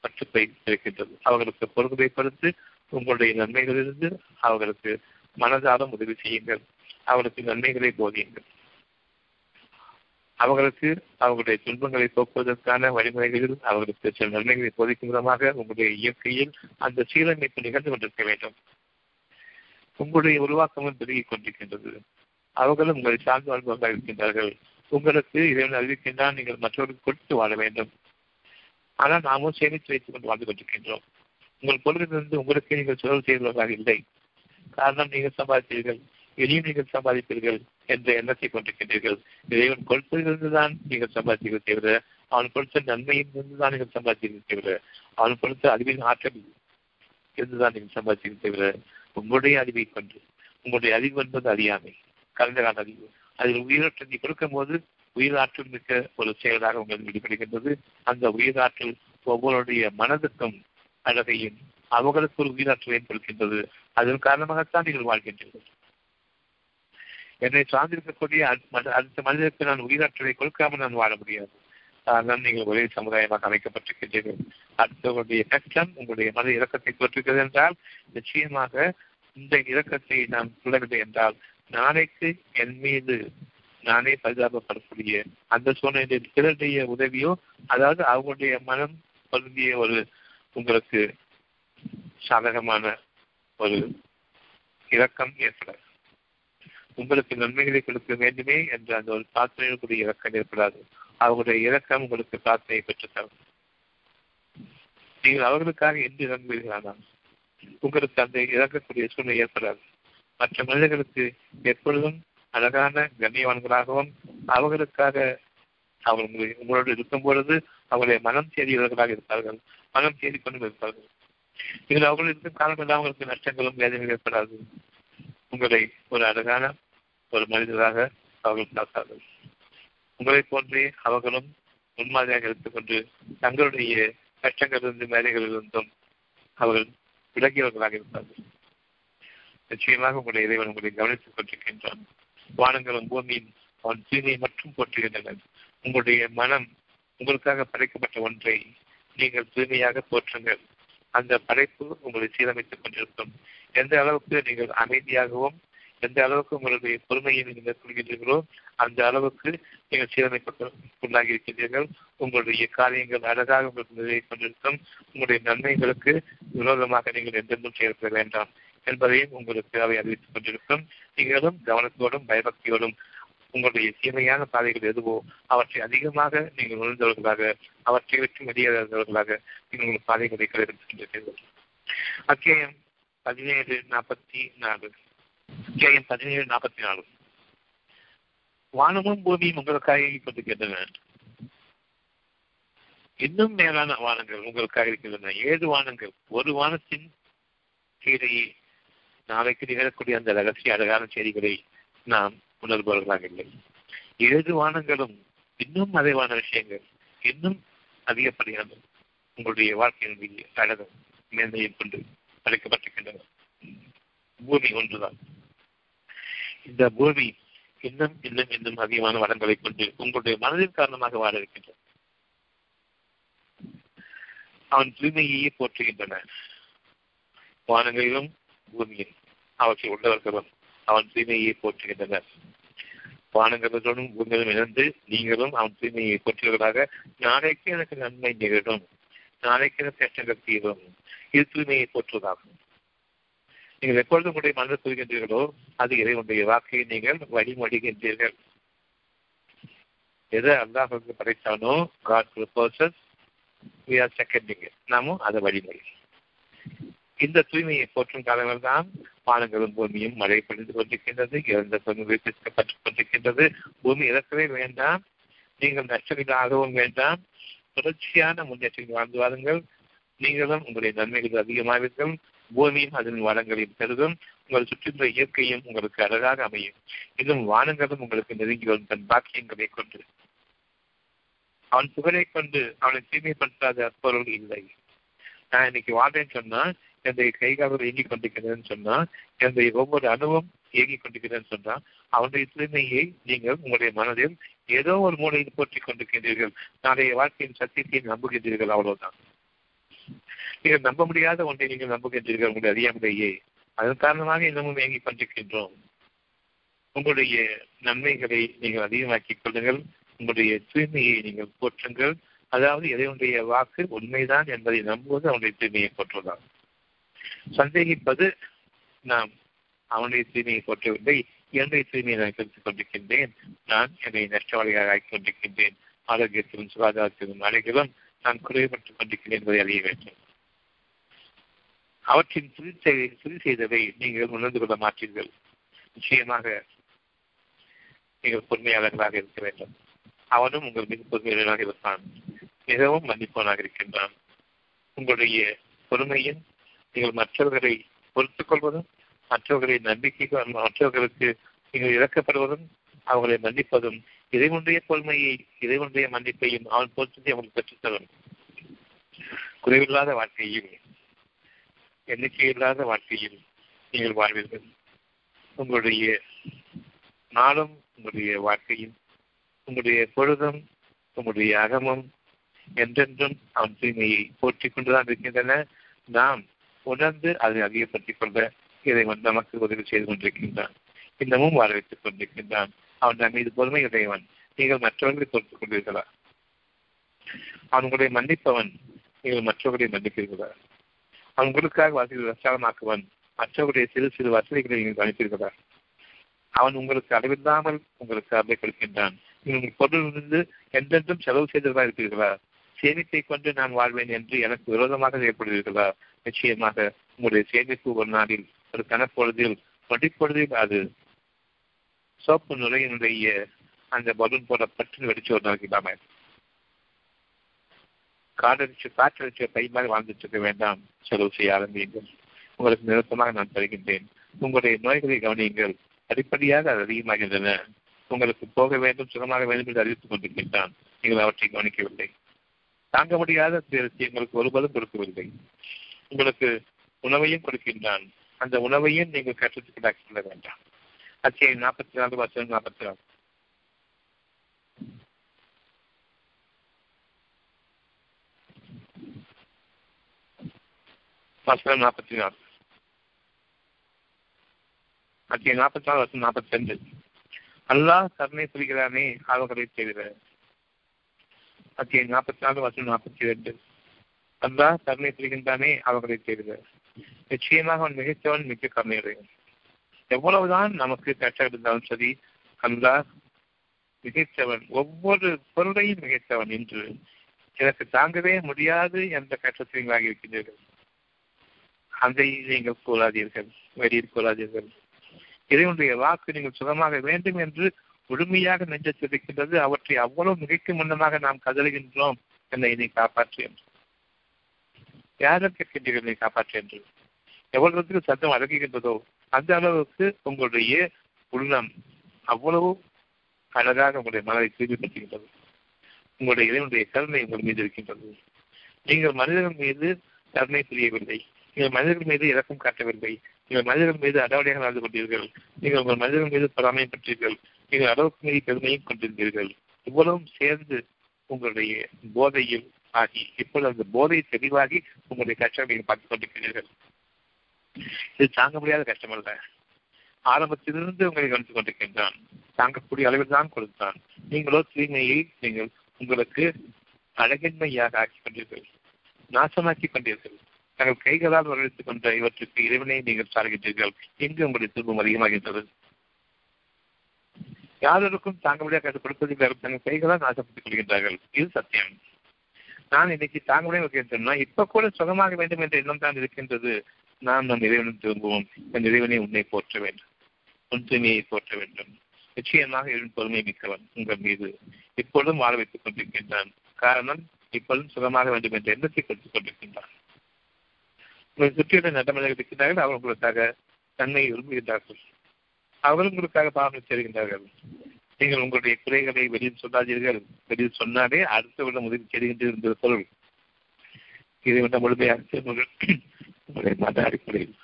பற்றுப்பை இருக்கின்றது. அவர்களுக்கு பொறுப்பை கொடுத்து உங்களுடைய நன்மைகளிலிருந்து அவர்களுக்கு மனதாரம் உதவி செய்யுங்கள். அவர்களுக்கு நன்மைகளை போதியுங்கள். அவர்களுக்கு அவர்களுடைய துன்பங்களை போக்குவதற்கான வழிமுறைகளில் அவர்களுக்கு சில நன்மைகளை போதிக்கும் விதமாக உங்களுடைய இயற்கையில் அந்த சீரமைப்பு நிகழ்ந்து கொண்டிருக்க வேண்டும். உங்களுடைய உருவாக்கமும் பெருகிக் கொண்டிருக்கின்றது. அவர்களும் உங்களை சார்ந்து வாழ்பவர்களாக இருக்கின்றார்கள். உங்களுக்கு இறைவன் அறிவிக்கின்றான் நீங்கள் மற்றவர்களுக்கு கொடுத்து வாழ வேண்டும். ஆனால் நாமும் சேமித்து வைத்துக் கொண்டு வாழ்ந்து கொண்டிருக்கின்றோம். உங்கள் பொருளிலிருந்து உங்களுக்கு நீங்கள் செலவு செய்வதாக இல்லை. காரணம் நீங்கள் சம்பாதித்தீர்கள். இனியும் நீங்கள் சம்பாதிப்பீர்கள் என்ற எண்ணத்தை கொண்டிருக்கின்றீர்கள். இறைவன் கொடுத்ததிலிருந்து தான் நீங்கள் சம்பாதித்தீர்கள் தவிர அவன் கொடுத்த நன்மையில் தான் நீங்கள் சம்பாதித்தீர்கள் தவிர அவன் கொடுத்த அறிவின் ஆற்றல் இருந்துதான் நீங்கள் சம்பாதித்தீர்கள் தவிர உங்களுடைய அறிவை கொண்டு உங்களுடைய அறிவு என்பது அறியாமை கலந்த கால அறிவு. அதில் உயிரோட்டத்தை கொடுக்கும் போது உயிராற்றல் மிக்க ஒரு செயலாக உங்களுக்கு வெளிப்படுகின்றது. அந்த உயிராற்றல் ஒவ்வொருடைய மனதுக்கும் அழகையும் அவர்களுக்கு ஒரு உயிராற்றலையும் கொடுக்கின்றது அதன் காரணமாகத்தான் நீங்கள் வாழ்கின்றீர்கள். என்னை சார்ந்திருக்கக்கூடிய அடுத்த மனிதருக்கு நான் உயிராற்றலை கொடுக்காமல் நான் வாழ முடியாது. அதனால் நீங்கள் ஒரே சமுதாயமாக அமைக்கப்பட்டிருக்கின்றீர்கள். அடுத்தவருடைய கஷ்டம் உங்களுடைய மத இறக்கத்தை தோற்றுகிறது என்றால் நிச்சயமாக இந்த இறக்கத்தை நாம் சொல்லவில்லை என்றால் நாளைக்கு என் மீது நானே பரிதாபப்படக்கூடிய அந்த சூழ்நிலையில் பிறருடைய உதவியோ அதாவது அவங்களுடைய மனம் பொருந்திய ஒரு உங்களுக்கு சாதகமான ஒரு இரக்கம் ஏற்படாது. உங்களுக்கு நன்மைகளை கொடுக்க வேண்டுமே என்ற அந்த ஒரு பிரார்த்தனையுடைய இறக்கம் ஏற்படாது. அவருடைய இரக்கம் உங்களுக்கு பிரார்த்தனை பெற்றுத்தரும். நீங்கள் அவர்களுக்காக என்று இறங்குவீர்களானால் உங்களுக்கு அந்த இறக்கக்கூடிய சூழ்நிலை ஏற்படாது. மற்ற மனிதர்களுக்கு எப்பொழுதும் அழகான கண்ணியவான்களாகவும் அவர்களுக்காக அவர்கள் உங்களோடு இருக்கும் பொழுது அவர்களை மனம் தேடியவர்களாக இருப்பார்கள். மனம் தேடிக்கொண்டும் இருப்பார்கள். நீங்கள் அவர்கள் இருக்கும் அவர்களுக்கு அவங்களுக்கு நஷ்டங்களும் வேதனைகள் ஏற்படாது. உங்களை ஒரு அழகான ஒரு மனிதராக அவர்கள் பார்த்தார்கள் உங்களைப் போன்றே அவர்களும் முன்மாதிரியாக எடுத்துக்கொண்டு தங்களுடைய கஷ்டங்களிலிருந்து மேலைகளிலிருந்தும் அவர்கள் விலகியவர்களாக இருந்தார்கள். நிச்சயமாக உங்களுடைய இறைவன் உங்களை கவனித்துக் கொண்டிருக்கின்றான். வானங்களும் பூமியின் அவன் தீமையை மட்டும் போற்றுகின்றனர் உங்களுடைய மனம் உங்களுக்காக படைக்கப்பட்ட ஒன்றை நீங்கள் தூய்மையாக போற்றுங்கள். அந்த படைப்பு உங்களை சீரமைத்துக் கொண்டிருக்கும். எந்த அளவுக்கு நீங்கள் அமைதியாகவும் எந்த அளவுக்கு உங்களுடைய பொறுமையை நீங்கள் மேற்கொள்கின்றீர்களோ அந்த அளவுக்கு நீங்கள் சீரமைப்புள்ளாகி இருக்கின்றீர்கள் உங்களுடைய காரியங்கள் அழகாக உங்களுக்கு நிறைவேறிக் கொண்டிருக்கும். உங்களுடைய நன்மைகளுக்கு விரோதமாக நீங்கள் எந்தெந்தும் செயல்பட வேண்டாம் என்பதையும் உங்களுக்கு அவை அறிவித்துக் கொண்டிருக்கும். நீங்களும் கவனத்தோடும் பயபக்தியோடும் உங்களுடைய தீமையான பாதைகள் எதுவோ அவற்றை அதிகமாக நீங்கள் உணர்ந்தவர்களாக அவற்றை விட்டு வெளியேறவர்களாக நீங்கள் உங்கள் பாதைகளை கடைபிடிக்கின்றீர்கள் அத்தியாயம் பதினேழு நாற்பத்தி நாலு அத்தியாயம் பதினேழு நாற்பத்தி நாலு வானமும் பூமியும் உங்களுக்காக கொண்டிருக்கின்றன இன்னும் மேலான வானங்கள் உங்களுக்காக இருக்கின்றன. ஏழு வானங்கள். ஒரு வானத்தின் கீழே நாளைக்கு நிகழக்கூடிய அந்த ரகசிய அழகான செய்திகளை நாம் உணர்பவர்களாக இல்லை. ஏழு வானங்களும் இன்னும் மறைவான விஷயங்கள். இன்னும் அதிகப்படியான உங்களுடைய வாழ்க்கையினுடைய அழகம் மேன்மையை கொண்டு அழைக்கப்பட்டிருக்கின்றன. பூமி ஒன்றுதான். இந்த பூமி இன்னும் இன்னும் இன்னும் அதிகமான வளங்களை கொண்டு உங்களுடைய மனதின் காரணமாக வாழ இருக்கின்றன அவன் தூய்மையையே போற்றுகின்றன. வானங்களிலும் பூமியில் அவற்றை உள்ளவர்களும் அவன் தூய்மையை போற்றுகின்றனர். வானங்களுடனும் பூமியிலும் இணைந்து நீங்களும் அவன் தூய்மையை போற்றுவதாக நாளைக்கு எனக்கு நன்மை நிகழும். நாளைக்கு எனக்கு கஷ்டங்கள் தீரும். இது தூய்மையை போற்றுவதாகும். நீங்கள் எப்பொழுது உங்களுடைய மனதில் சொல்கின்றீர்களோ அது இறைவனுடைய வாக்கையை நீங்கள் வழிமொழிகின்றீர்கள். எதை அல்லாஹுக்கு படைத்தானோ God purchase we are seconding நாமும் அதை வழிமொழி இந்த தூய்மையை போற்றும் காலங்கள் தான் வானங்களும் பூமியும் மழை பொழிந்து கொண்டிருக்கின்றது இறந்த பட்டுக் கொண்டிருக்கின்றது. பூமி இறக்கவே வேண்டாம் நீங்கள் நஷ்டங்களாகவும் வேண்டாம். தொடர்ச்சியான முன்னேற்றங்கள் வாழ்ந்து வாருங்கள். நீங்களும் உங்களுடைய நன்மைகள் அதிகமாவீர்கள். பூமியும் அதன் வளங்களையும் பெருகும். உங்கள் சுற்றுப்புற இயற்கையும் உங்களுக்கு அழகாக அமையும். இன்னும் வானங்களும் உங்களுக்கு நெருங்கி வரும். தன் பாக்கியங்களை கொண்டு. அவன் புகழை கொண்டு அவனை தூய்மைப்படுத்தாத பொருள் இல்லை. நான் இன்னைக்கு வாழ்றேன்னு சொன்னா என்னுடைய கைகால்கள் இயங்கிக் கொண்டிருக்கிறேன்னு சொன்னா என்னுடைய ஒவ்வொரு அணுவும் இயங்கிக் கொண்டிருக்கிறேன்னு சொன்னா அவனுடைய தூய்மையை நீங்கள் உங்களுடைய மனதில் ஏதோ ஒரு மூலையில் போற்றிக் கொண்டிருக்கின்றீர்கள். நாளைய வாழ்க்கையின் சத்தியத்தை நம்புகின்றீர்கள். அவ்வளவுதான். நீங்கள் நம்ப முடியாத ஒன்றை நீங்கள் நம்புகின்றீர்கள் உங்களுடைய அறியாமலேயே அதன் காரணமாக இன்னமும் இயங்கிக் கொண்டிருக்கின்றோம் உங்களுடைய நன்மைகளை நீங்கள் அதிகமாக்கிக் கொள்ளுங்கள். உங்களுடைய தூய்மையை நீங்கள் போற்றுங்கள். அதாவது இறைவனுடைய வாக்கு உண்மைதான் என்பதை நம்புவது அவனுடைய தூய்மையை போற்றுதான் சந்தேகிப்பது நாம் அவனுடைய தூய்மையை போற்றவில்லை. என்னுடைய தூய்மையை நான் கருத்துக் கொண்டிருக்கின்றேன். நான் என்னை நஷ்டவாளியாக ஆக்கிக் கொண்டிருக்கின்றேன். ஆரோக்கியத்திலும் சுகாதாரத்திலும் அனைகளும் நான் குறைபட்டுக் கொண்டிருக்கிறேன் என்பதை அறிய வேண்டும். அவற்றின் சிறு சிறு செய்ததை நீங்கள் உணர்ந்து கொள்ள மாட்டீர்கள். நிச்சயமாக நீங்கள் பொறுமையாளர்களாக இருக்க வேண்டும். அவனும் உங்கள் மிக பொறுமையாளராக இருப்பான். மிகவும் மன்னிப்பவனாக இருக்கின்றான். உங்களுடைய பொறுமையும் நீங்கள் மற்றவர்களை பொறுத்துக் கொள்வதும் மற்றவர்களை நம்பிக்கை மற்றவர்களுக்கு நீங்கள் இறக்கப்படுவதும் அவர்களை மன்னிப்பதும் இறைவனுடைய பொறுமையை இறைவனுடைய மன்னிப்பையும் அவன் பொருத்தத்தை அவனுக்கு பெற்றுத்தரும் குறைவில்லாத வாழ்க்கையும் எண்ணிக்கையில்லாத வாழ்க்கையும் நீங்கள் வாழ்வீர்கள். உங்களுடைய நாளும் உங்களுடைய வாழ்க்கையும் உங்களுடைய பொழுதும் உங்களுடைய அகமும் என்றென்றும் அவன் தூய்மையை போற்றிக் கொண்டுதான் இருக்கின்றன. நாம் உணர்ந்து அதை அதிகப்படுத்திக் கொள்ள இதை நமக்கு உதவி செய்து கொண்டிருக்கின்றான். இன்னமும் வாழ வைத்துக் கொண்டிருக்கின்றான். அவன் தன் மீது பொறுமை உடையவன் நீங்கள் மற்றவர்களை பொறுத்துக் கொண்டீர்களா? அவன் உங்களை மன்னிப்பவன். நீங்கள் மற்றவர்களை மன்னிப்பீர்களா? அவன் உங்களுக்காக வசதி ரசாலமாக்குவன் மற்றவருடைய சிறு சிறு வசதிகளை நீங்கள் கவனிப்பீர்களா? அவன் உங்களுக்கு அளவில்லாமல் உங்களுக்கு அவை கொடுக்கின்றான். நீங்கள் பொருளிலிருந்து என்றென்றும் செலவு செய்ததாக இருப்பீர்களா? சேமிப்பை கொண்டு நான் வாழ்வேன் என்று எனக்கு விரோதமாக செயல்படுவீர்களா? நிச்சயமாக உங்களுடைய சேமிப்பு ஒரு நாளில் ஒரு கனப்பொழுதில் நொடிப்பொழுதில் அது சோப்பு நுரையினுடைய அந்த பலூன் போல பற்று வெடிச்சு ஒரு நாளைக்கு இல்லாம காடடிச்சு காற்றடிச்ச பை மாதிரி வாழ்ந்துட்டு இருக்க வேண்டாம் செலவு செய்ய ஆரம்பியுங்கள். உங்களுக்கு நிறுத்தமாக நான் தருகின்றேன். உங்களுடைய நோய்களை கவனியுங்கள். அடிப்படையாக அது அதிகமாகின்றன. உங்களுக்கு போக வேண்டும் சுகமாக வேண்டும் என்று அறிவித்துக் கொண்டிருக்கின்றான். நீங்கள் அவற்றை கவனிக்கவில்லை. தாங்க முடியாத உங்களுக்கு ஒருபதும் கொடுக்கவில்லை. உங்களுக்கு உணவையும் கொடுக்கின்றான். அந்த உணவையும் நீங்கள் கற்றுத்துக்கு கொள்ள வேண்டாம். அத்தியாயம் நாற்பத்தி நாலு வருஷம் நாற்பத்தி நாலு வசனம் நாற்பத்தி நாலு அத்தியாயம் நாற்பத்தி நாலு வருஷம் நாற்பத்தி ரெண்டு அல்லாஹ் கருணை புரிகிறானே அவர்களை தவிர அத்தியாயம் நாற்பத்தி நாலு வருஷம் நாற்பத்தி ரெண்டு அல்லாஹ் கருணை புரிகின்றானே அவர்களை தவிர நிச்சயமாக அவன் மிகத்தவன் மிக கருணையுடையவன். எவ்வளவுதான் நமக்கு கஷ்டம் இருந்தாலும் சரி அல்லாஹ் மிகைத்தவன் ஒவ்வொரு பொருளையும் மிகைத்தவன் என்று எனக்கு தாங்கவே முடியாது என்ற கஷ்டத்தை நீங்களாக இருக்கின்றீர்கள் அதை நீங்கள் கூறாதீர்கள் வெளியில் கூறாதீர்கள். இறைவனுடைய வாக்கு நீங்கள் சுகமாக வேண்டும் என்று முழுமையாக நெஞ்சத்தில் இருக்கின்றது. அவற்றை அவ்வளவு மிகைக்கும் முன்னமாக நாம் கதறுகின்றோம் என்னை இதை காப்பாற்று என்று. யாரும் கேட்கின்றீர்கள் நீ காப்பாற்று என்று? எவ்வளவுக்கு சத்தம் அடங்குகின்றதோ அந்த அளவுக்கு உங்களுடைய உள்ளம் அவ்வளவு அழகாக உங்களுடைய மனதை தூய்மைப்படுத்துகின்றது உங்களுடைய இறைவனுடைய கருணை உங்கள் மீது இருக்கின்றது. நீங்கள் மனிதர்கள் மீது கருணை புரியவில்லை. நீங்கள் மனிதர்கள் மீது இறக்கம் காட்டவில்லை. நீங்கள் மனிதர்கள் மீது அடாவடியாக நடந்து கொண்டீர்கள். நீங்கள் உங்கள் மனிதர்கள் மீது பொறாமை பற்றீர்கள் நீங்கள் அளவுக்கு மீது பெருமையும் கொண்டிருந்தீர்கள். இவ்வளவும் சேர்ந்து உங்களுடைய போதையில் ஆகி இப்பொழுது அந்த போதை தெளிவாகி உங்களுடைய கட்சியை நீங்கள் பார்த்துக் கொண்டிருக்கிறீர்கள். இது தாங்க முடியாத கஷ்டம் அல்ல. ஆரம்பத்திலிருந்து உங்களை கவனித்துக் கொண்டிருக்கின்றான். தாங்கக்கூடிய அளவில் தான் கொடுத்தான். நீங்களோ தூய்மையை நீங்கள் உங்களுக்கு அழகின்மையாக ஆக்கிக் கொண்டீர்கள். நாசமாக்கி கொண்டீர்கள். தங்கள் கைகளால் வரவேற்றுக் கொண்ட இவற்றுக்கு இறைவனை நீங்கள் சாருகின்றீர்கள். எங்கு உங்களுடைய துன்பம் அதிகமாகின்றது. யாருக்கும் தாங்க முடியாத கஷ்டம் கொடுப்பதில் தங்கள் கைகளால் நாசப்பட்டுக் கொள்கின்றார்கள். இது சத்தியம். நான் இன்னைக்கு தாங்க முடியாது சொன்னா இப்ப கூட சுகமாக வேண்டும் என்ற எண்ணம் தான் இருக்கின்றது. நாம் நம் இறைவனும் திரும்புவோம். என் இறைவனை உன்னை போற்ற வேண்டும். உன் தூய்மையை போற்ற வேண்டும். நிச்சயமாக இறைவன் பொறுமை மிக்கவன் உங்கள் மீது. இப்பொழுதும் வாழ வைத்துக் கொண்டிருக்கின்றான். காரணம் இப்பொழுதும் சுகமாக வேண்டும் என்ற எண்ணத்தை கொடுத்துக் கொண்டிருக்கின்றான். உங்களை சுற்றியுள்ள நடமலைகள் இருக்கின்றார்கள் அவர் உங்களுக்காக தன்மையை விரும்புகின்றார்கள். அவரும் உங்களுக்காக பாவனை செய்கின்றார்கள். நீங்கள் உங்களுடைய குறைகளை வெளியில் சொல்லாதீர்கள். வெளியில் சொன்னாலே அடுத்த விட முதலில் செய்கின்றது என்பது பொருள். இதை விட முழுமையாக உங்களுடைய மன அடிப்படையில்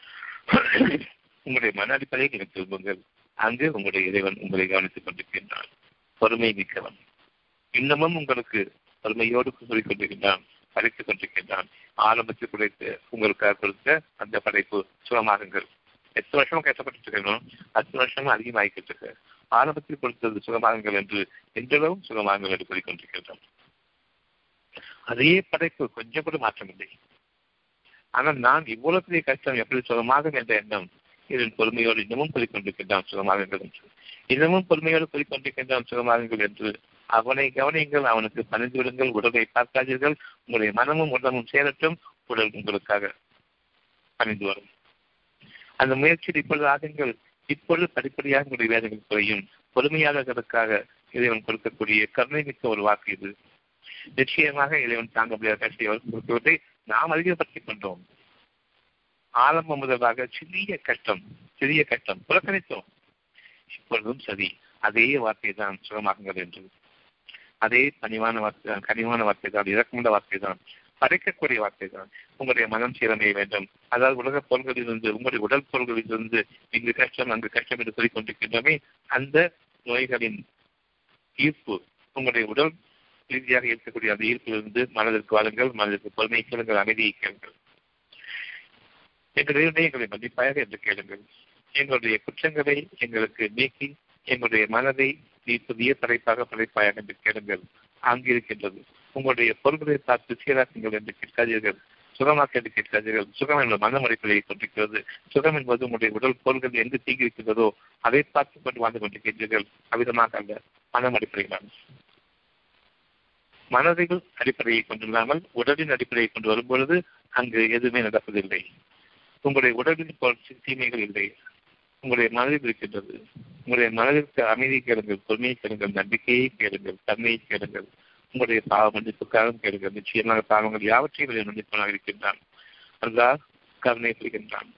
உங்களுடைய மன அடிப்படையில் நீங்கள் திரும்புங்கள். அங்கு உங்களுடைய இறைவன் உங்களை கவனித்துக் கொண்டிருக்கின்றான். பொறுமை மிக்கவன். இன்னமும் உங்களுக்கு பொறுமையோடு சொல்லிக் கொண்டிருக்கின்றான் படைத்துக் கொண்டிருக்கின்றான். ஆரம்பத்தில் குறைத்து உங்களுக்காக கொடுத்த அந்த படைப்பு சுகமாகுங்கள். எத்தனை வருஷமும் கஷ்டப்பட்டு இருக்கணும் அத்தனை வருஷமும் அதிகமாகிக்கிட்டு இருக்கு. ஆரம்பத்தில் கொடுத்தது சுகமாகுங்கள் என்று எந்தளவும் சுகமாகுங்கள் என்று கூறிக்கொண்டிருக்கின்றோம் அதே படைப்பு கொஞ்சம் கூட மாற்றமில்லை. ஆனால் நான் இவ்வளவு பெரிய கஷ்டம் எப்படி சுகமாகும் என்ற எண்ணம்? இதன் பொறுமையோடு இன்னமும் கூறிக்கொண்டிருக்கின்றான் சுகமாகுங்கள் என்று. இன்னமும் பொறுமையோடு கூறிக்கொண்டிருக்கின்றான் சுகமாகுங்கள் என்று. அவனை கவனியுங்கள் அவனுக்கு பணிந்து விடுங்கள் உடலை பார்க்காதீர்கள். உங்களுடைய மனமும் உடலும் சேரட்டும் உடல் உங்களுக்காக பணிந்து வரும். அந்த முயற்சியில் இப்பொழுது ஆகுங்கள். இப்பொழுது படிப்படியாக உங்களுடைய வேதங்கள் குறையும். பொறுமையாளர்களுக்காக இறைவன் கொடுக்கக்கூடிய கருணை மிக்க ஒரு வாக்கு இது. நிச்சயமாக இறைவன் தாங்க முடியாத கஷ்டத்தை கொடுத்துவதை நாம் அதிகப்படுத்திக் கொண்டோம். ஆரம்பம் முதலாக சிறிய கஷ்டம் சிறிய கஷ்டம் புறக்கணித்தோம். இப்பொழுதும் சரி அதே வார்த்தை தான் சுகமாகுங்கள் என்று. அதே பணிவான வார்த்தை தான் கனிவான வார்த்தை தான் இறக்கமுள்ள வார்த்தை தான் படைக்கக்கூடிய வார்த்தை தான். உங்களுடைய மனம் சீரமைய வேண்டும். அதாவது உலக பொருள்களிலிருந்து உங்களுடைய உடல் பொருள்களிலிருந்து இங்கு கஷ்டம் அங்கு கஷ்டம் என்று சொல்லிக் கொண்டிருக்கின்றமே அந்த நோய்களின் ஈர்ப்பு உங்களுடைய உடல் ரீதியாக இருக்கக்கூடிய அந்த ஈர்ப்பிலிருந்து மனதிற்கு வாழுங்கள் மனதிற்கு பொறுமை கேளுங்கள் அமைதியை கேளுங்கள். எங்களுடைய எங்களை மதிப்பாக என்று கேளுங்கள். எங்களுடைய குற்றங்களை எங்களுக்கு நீக்கி எங்களுடைய மனதை நீ புதிய படைப்பாக படைப்பாயாக என்று கேளுங்கள். அங்கு இருக்கின்றது. உங்களுடைய பொருள்களை பார்த்து சீராக்குங்கள் என்று கேட்காதீர்கள். சுகமாக்க என்று கேட்காதீர்கள். சுகம் என்ற மன அடிப்படையை கொண்டிருக்கிறது சுகம் என்பது உங்களுடைய உடல் பொருள்கள் எங்கு தீங்கி இருக்கின்றதோ அதை பார்த்து கொண்டு வாழ்ந்து கொண்டிருக்கின்றீர்கள். அவிதமாக அல்ல. மனம் அடிப்படையிலான மனதில் அடிப்படையை கொண்டில்லாமல் உடலின் அடிப்படையை கொண்டு வரும்பொழுது அங்கு எதுவுமே நடப்பதில்லை. உங்களுடைய உடலில் தீமைகள் இல்லை. உங்களுடைய மனதில் இருக்கின்றது. உங்களுடைய மனதிற்கு அமைதி கேளுங்கள் பொறுமையை கேளுங்கள் நம்பிக்கையை கேளுங்கள் தன்மையை கேளுங்கள் உங்களுடைய பாவ மன்னிப்புக்காக கேளுங்கள். நிச்சயமாக பாவங்கள் யாவற்றையும் மன்னிப்பனாக இருக்கின்றான். அல்லா கருணை புரிகின்றான்.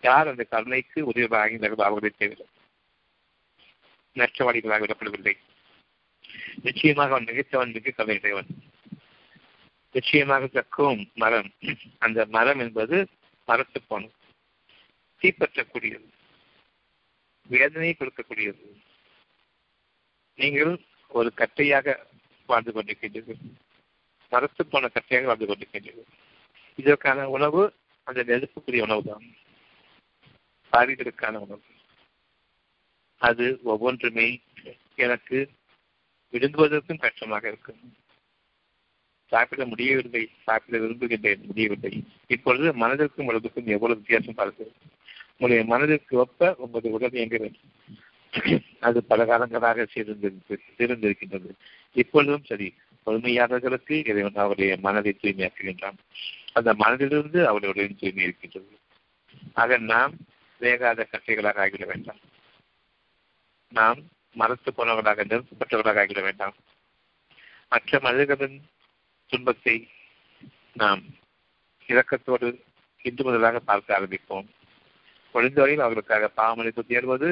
யார் அந்த கருணைக்கு உதவி உதவியாகிறார்கள் அவர்களை தேவையில்லை. நஷ்டவாளிகளாக விடப்படவில்லை. நிச்சயமாக அவன் மிகுத்தவன் மிக கருணை நிச்சயமாக கற்கும் மரம். அந்த மரம் என்பது மரத்து போனது. தீப்பற்றக்கூடியது. வேதனையை கொடுக்கக்கூடியது. நீங்கள் ஒரு கட்டையாக வாழ்ந்து கொண்டிருக்கின்றீர்கள். மரத்து போன கட்டையாக வாழ்ந்து கொண்டிருக்கின்றீர்கள். இதற்கான உணவு அந்த நெருப்புக்குரிய உணவு தான் பாரிகளுக்கான உணவு. அது ஒவ்வொன்றுமே எனக்கு விரும்புவதற்கும் கஷ்டமாக இருக்கும். சாப்பிட முடியவில்லை சாப்பிட விரும்புகின்றேன் முடியவில்லை. இப்பொழுது மனதிற்கும் உடலுக்கும் எவ்வளவு வித்தியாசம் பார்க்கிறது உங்களுடைய மனதிற்கு ஒப்ப உங்களது உடல் இயங்க அது பல காலங்களாக சேர்ந்திருக்கின்றது. இப்பொழுதும் சரி பொறுமையாளர்களுக்கு இறைவன் அவருடைய மனதை தூய்மையாக்குகின்றான். அந்த மனதிலிருந்து அவருடைய தூய்மை இருக்கின்றது. ஆக நாம் வேகாத கட்டைகளாக ஆகிவிட வேண்டாம். நாம் மறந்து போனவர்களாக நிறுத்தப்பட்டவர்களாக ஆகிட வேண்டாம். மற்ற மனிதர்களின் துன்பத்தை நாம் இரக்கத்தோடு இன்று முதலாக பார்க்க ஆரம்பிப்போம். முடிந்தவரையில் அவர்களுக்காக பாவமளிப்பு தேர்வது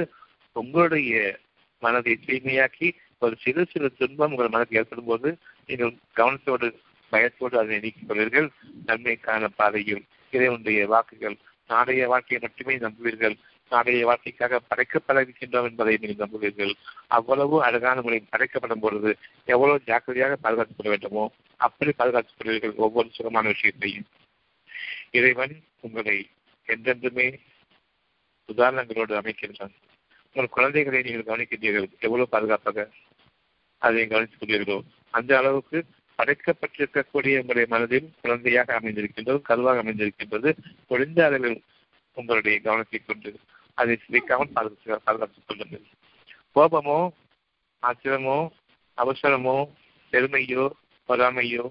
உங்களுடைய மனதை தூய்மையாக்கி ஒரு சிறு சிறு துன்பம் உங்கள் மனதில் ஏற்படும் போது நீங்கள் கவனத்தோடு பயத்தோடு அதை நீக்கிக் கொள்வீர்கள். நன்மைக்கான பாதையில் இறைவனுடைய வாக்குகள் நாளைய வாழ்க்கையை மட்டுமே நம்புவீர்கள். நாளைய வாழ்க்கைக்காக படைக்கப்படவிருக்கின்றோம் என்பதை நீங்கள் நம்புவீர்கள். அவ்வளவு அழகான முறையில் படைக்கப்படும் பொழுது எவ்வளவு ஜாக்கிரதையாக பாதுகாத்துக் கொள்ள வேண்டுமோ அப்படி பாதுகாத்துக் கொள்வீர்கள் ஒவ்வொரு சுகமான விஷயத்தையும். இறைவன் உங்களை என்றென்றுமே உதாரணங்களோடு அமைக்கின்றான். உங்கள் குழந்தைகளை நீங்கள் கவனிக்கின்றீர்கள். எவ்வளவு பாதுகாப்பாக அதை கவனித்துக் கொள்வீர்களோ அந்த அளவுக்கு படைக்கப்பட்டிருக்கக்கூடிய உங்களுடைய மனதில் குழந்தையாக அமைந்திருக்கின்றது கருவாக அமைந்திருக்கின்றது. குறைந்த அளவில் உங்களுடைய கவனத்தை கொண்டு அதை சிதைக்காமல் பாதுகாத்து பாதுகாத்துக் கொள்ளுங்கள் கோபமோ ஆத்திரமோ அவசரமோ பெருமையோ பொறாமையோ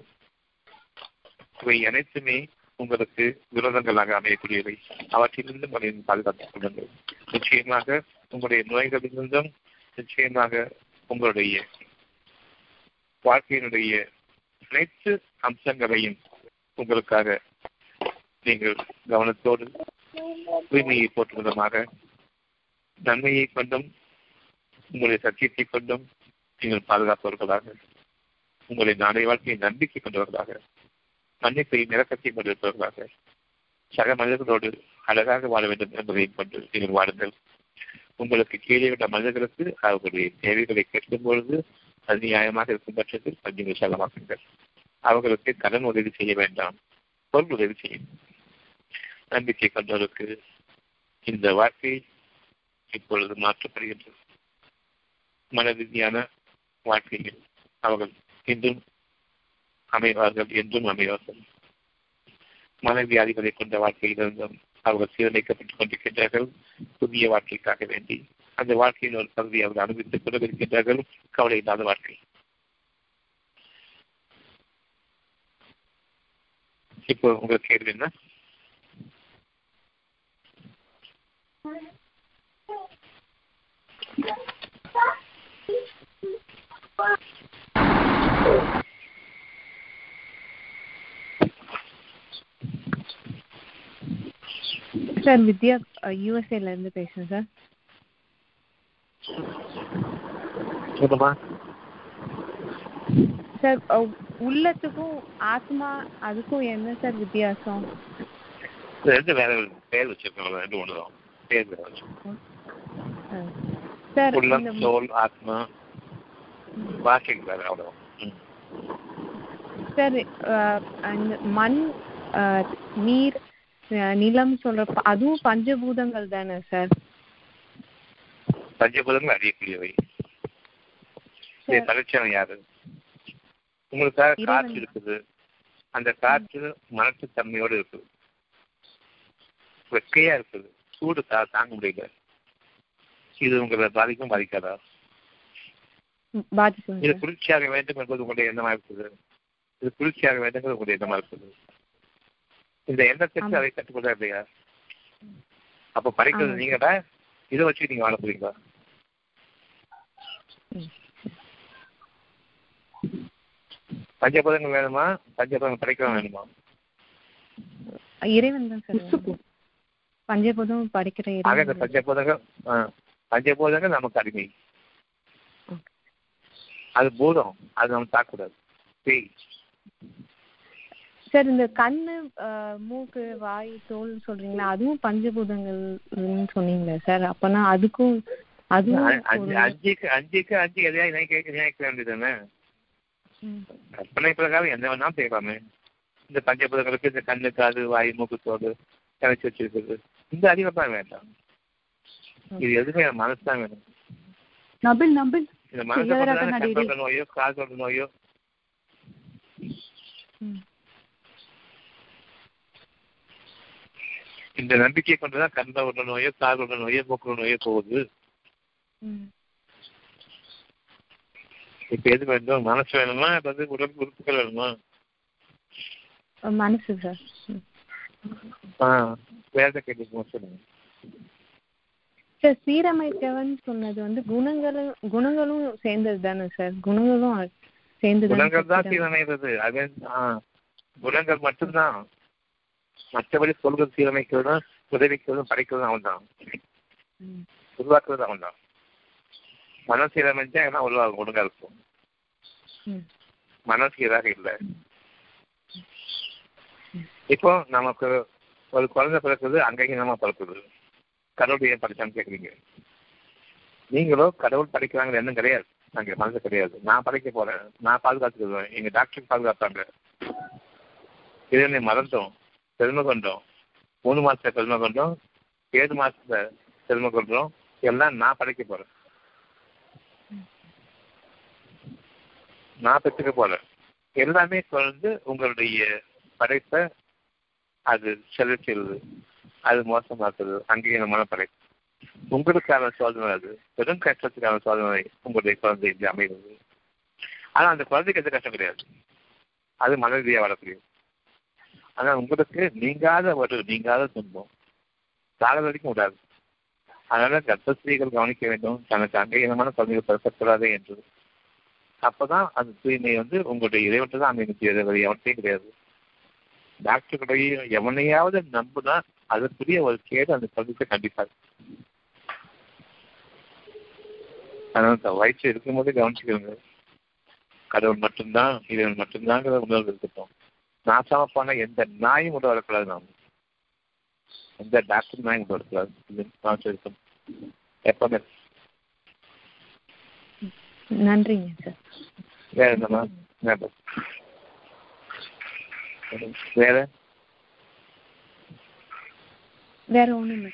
இவை அனைத்துமே உங்களுக்கு விரோதங்களாக அமையக்கூடியவை. அவற்றிலிருந்து உங்களை பாதுகாத்துக் கொள்ளுங்கள். நிச்சயமாக உங்களுடைய நோய்களிலிருந்தும் நிச்சயமாக உங்களுடைய வாழ்க்கையினுடைய அனைத்து அம்சங்களையும் உங்களுக்காக நீங்கள் கவனத்தோடு தூய்மையை போற்றுவதமாக நன்மையை கொண்டும் உங்களுடைய சத்தியத்தை கொண்டும் நீங்கள் பாதுகாப்பவர்களாக உங்களுடைய நாளைய வாழ்க்கையை நம்பிக்கை கொண்டவர்களாக மன்னிப்பையும் இறக்கத்தையும் கொண்டிருப்பவர்களாக சக மனிதர்களோடு அழகாக வாழ வேண்டும் என்பதையும் கொண்டு நீங்கள் வாழுங்கள் உங்களுக்கு கீழே உள்ள மனிதர்களுக்கு அவர்களுடைய தேவைகளை கேட்கும் பொழுது அது நியாயமாக இருக்கும் பட்சத்தில் கொஞ்சம் விசாலமாக்குங்கள். அவர்களுக்கு கடன் உதவி செய்ய வேண்டாம். பொருள் உதவி செய்யும் நம்பிக்கை கொண்டவருக்கு இந்த வாழ்க்கை இப்பொழுது மாற்றப்படுகின்றது. மன ரீதியான வாழ்க்கையில் அவர்கள் இன்றும் அமைவார்கள் என்றும் அமைவார்கள். மனவியாதிகளை கொண்ட வாழ்க்கையிலிருந்தும் அவர்கள் சீரமைக்கப்பட்டுக் கொண்டிருக்கின்றார்கள். புதிய வாழ்க்கைக்காக வேண்டி அந்த வாழ்க்கையின் ஒரு பகுதி அவர்கள் அனுபவித்துக் கொண்டிருக்கின்றார்கள். கவலை இல்லாத வாழ்க்கை. இப்போ உங்களுக்கு கேள்வி என்ன? சார் வித்யா யூஎஸ்ஏல இருந்து பேசுறேன் சார் சொல்லுமா சார் உள்ளத்துக்கும் ஆத்மா அதுக்கும் என்ன சார் வித்தியாசம்? ரெண்டு வேற பேர் வச்சிருக்கோம் ரெண்டு ஒண்ணுதான். பேர் வேற வச்சிருக்கோம் அஹ், சார் உள்ளம் சோல் ஆத்மா வாக்கிங் அவ்வளோ. சார் மண் நீர் நிலம் சொல்றப்ப அதுவும் பஞ்சபூதங்கள் தானே சார் பஞ்சபூதங்கள் அறியக்கூடியவை. படைச்சவன் யாரு? உங்களுக்காக. காற்று இருக்குது. அந்த காற்று மனத்து தன்மையோடு இருக்குது. வெக்கையா இருக்குது. சூடு தாங்க முடியல. இது உங்களை பாதிக்கும் பாதிக்காதா? இது குளிர்ச்சியாக வேண்டும் என்பது உங்களுடைய எண்ணமா இருக்குது. இது குளிர்ச்சியாக வேண்டும் என்பது உங்களுடைய எண்ணமா இருக்குது. இந்த எண்ணத்திற்கு. அதை கட்டுப்படுதா இல்லையா? அப்ப படைக்கிறது. நீங்கடா? இதை வச்சு நீங்க வாழ போறீங்களா. பஞ்சபதங்கள் வேணுமா? பஞ்சபதங்கள் படைக்கலாம் வேணுமா? இறைவன் தான். பஞ்சபூதம் படிக்கிற ஆக இந்த. பஞ்சபூதங்கள் பஞ்சபூதங்கள் நமக்கு அடிமை. அது பூதம் அது நம்ம தாக்கக்கூடாது. பேய். சார் இந்த கண்ணு மூக்கு வாய் தோல் சொல்றீங்களா? அதுவும் பஞ்சபூதங்கள்னு சொன்னீங்களா சார். அப்பனா அதுக்கும் அதுவும் அஞ்சுக்கு அஞ்சுக்கு அஞ்சு எதையா நினைக்க நினைக்க வேண்டியதுதானே. கற்பனை பிரகாரம் எந்த வேணாலும் செய்யலாமே. இந்த பஞ்சபூதங்களுக்கு இந்த கண்ணு காது வாய் மூக்கு தோடு கணச்சு வச்சிருக்குது இந்த அறிவை தான் வேண்டாம். இது எதுவுமே மனசு தான் வேணும். நபில் நபில். இந்த மனசை கொண்டு நோயோ காதோட நோயோ. இந்த நம்பிக்கையை கொண்டுதான் கண்களோட நோயோ காதோட நோயோ மூக்கோட நோயோ போகுது. இப்ப எது வேண்டும் மனசு வேணுமா இல்ல வந்து உடல் உறுப்புகள் வேணுமா? மனசு சார். ம். ஆ வேற கேட்டு சொல்லுங்க. சார் சீரமைக்கவன் சொன்னது வந்து குணங்களும் குணங்களும் சேர்ந்தது தானே சார்? குணங்களும் அ- சேர்ந்து குணங்கள் தான் சீரமைகிறது அது ஆ, குணங்கள் மட்டும்தான். மற்றபடி சொல்கள் சீரமைக்கிறதும் உதவிக்கிறதும் படைக்கிறதும் அவன் தான். உருவாக்குறது அவன் தான் மனம் சீரமைச்சா என்ன உருவாகும் ஒழுங்கா இருக்கும். மனம் சீராக இல்லை. இப்போ நமக்கு ஒரு குழந்தை பிறக்குது அங்கீகரமா பிறக்குது? கடவுள் ஏன் படிச்சான்னு கேட்குறீங்க நீங்களோ கடவுள் படிக்கிறாங்க எண்ணம் கிடையாது. அங்கே மனசு கிடையாது. நான் படைக்க போறேன். நான் பாதுகாத்துக்குவேன் எங்க டாக்டர் பாதுகாத்தாங்க இதனை மறந்தோம் பெருமை கொண்டோம். மூணு மாசத்துல பெருமை கொண்டோம். ஏழு மாசத்துல பெருமை கொண்டோம். எல்லாம் நான் படைக்க போறேன். நான் பெற்றுக்க போறேன். எல்லாமே தொடர்ந்து உங்களுடைய படைப்பை அது செலுத்துறது அது மோசமாக்குது அங்கீகாரமான படை. உங்களுக்கான சோதனை அது. பெரும் கஷ்டத்துக்கான சோதனை உங்களுடைய குழந்தை அமைகிறது. ஆனா அந்த குழந்தைக்கு எந்த கஷ்டம் கிடையாது. அது மன ரீதியாக வரக்கூடியது ஆனா உங்களுக்கு நீங்காத ஒரு நீங்காத துன்பம் கால வரைக்கும் விடாது அதனால கர்ப்பஸ்திரீகள் கவனிக்க வேண்டும். தனக்கு அங்கீகாரமான குழந்தைகள் பிறக்கக்கூடாது என்று. அப்பதான் அந்த தூய்மை வந்து உங்களுடைய இறைவன் தான் அமைக்கிறது வேறு கிடையாது. டாக்டர்களுடைய எவனையாவது நம்புனா அதற்குரிய ஒரு கேடு அந்த குழந்தைக்கு கண்டிப்பா இருக்கு. அதனால வயிற்று இருக்கும்போது கவனிச்சுக்கிறோங்க கடவுள் மட்டும்தான் இறைவன் மட்டும்தாங்கிற உணர்வு இருக்கட்டும். நாசாம போன எந்த நாயும் கூட வரக்கூடாது நாம். எந்த டாக்டர் நாயும் கூட வரக்கூடாது. இருக்கும் எப்பவுமே நன்றிங்க சார். வேற என்னமா வேற? வேற ஒண்ணும்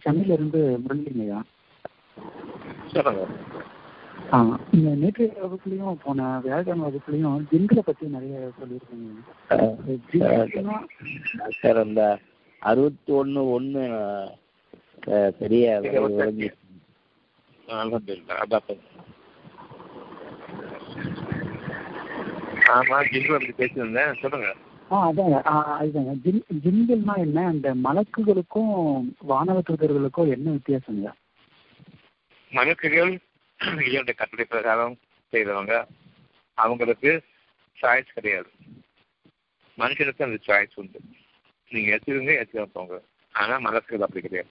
சென்னையில இருந்து முரளிங்கய்யா. இந்த நேற்றைய வகுப்புலையும் போன வியாழக்கிழமை வகுப்புலையும் ஜின்களை பற்றி நிறைய சொல்லியிருக்கீங்க. சார் அந்த அறுபத்தி ஒன்று ஒன்று பெரிய விளங்கி அல்ஹம்துலில்லாஹ் அதான் ஆமா ஜிங்கு அப்படி பேசியிருந்தேன். சொல்லுங்க. ஆ அதாங்க. ஆ, அதுதாங்க. ஜின் ஜின்கள்னா என்ன? அந்த மலக்குகளுக்கும் வானவ தூதர்களுக்கும் என்ன வித்தியாசங்க? மனுக்குகள் இயற்கை கட்டளை பிரகாரம் செய்தவங்க. அவங்களுக்கு சாய்ஸ் கிடையாது. மனுஷனுக்கு அந்த சாய்ஸ் உண்டு. நீங்க எடுத்துருங்க எடுத்துக்க போங்க. ஆனா மலக்குகள் அப்படி கிடையாது.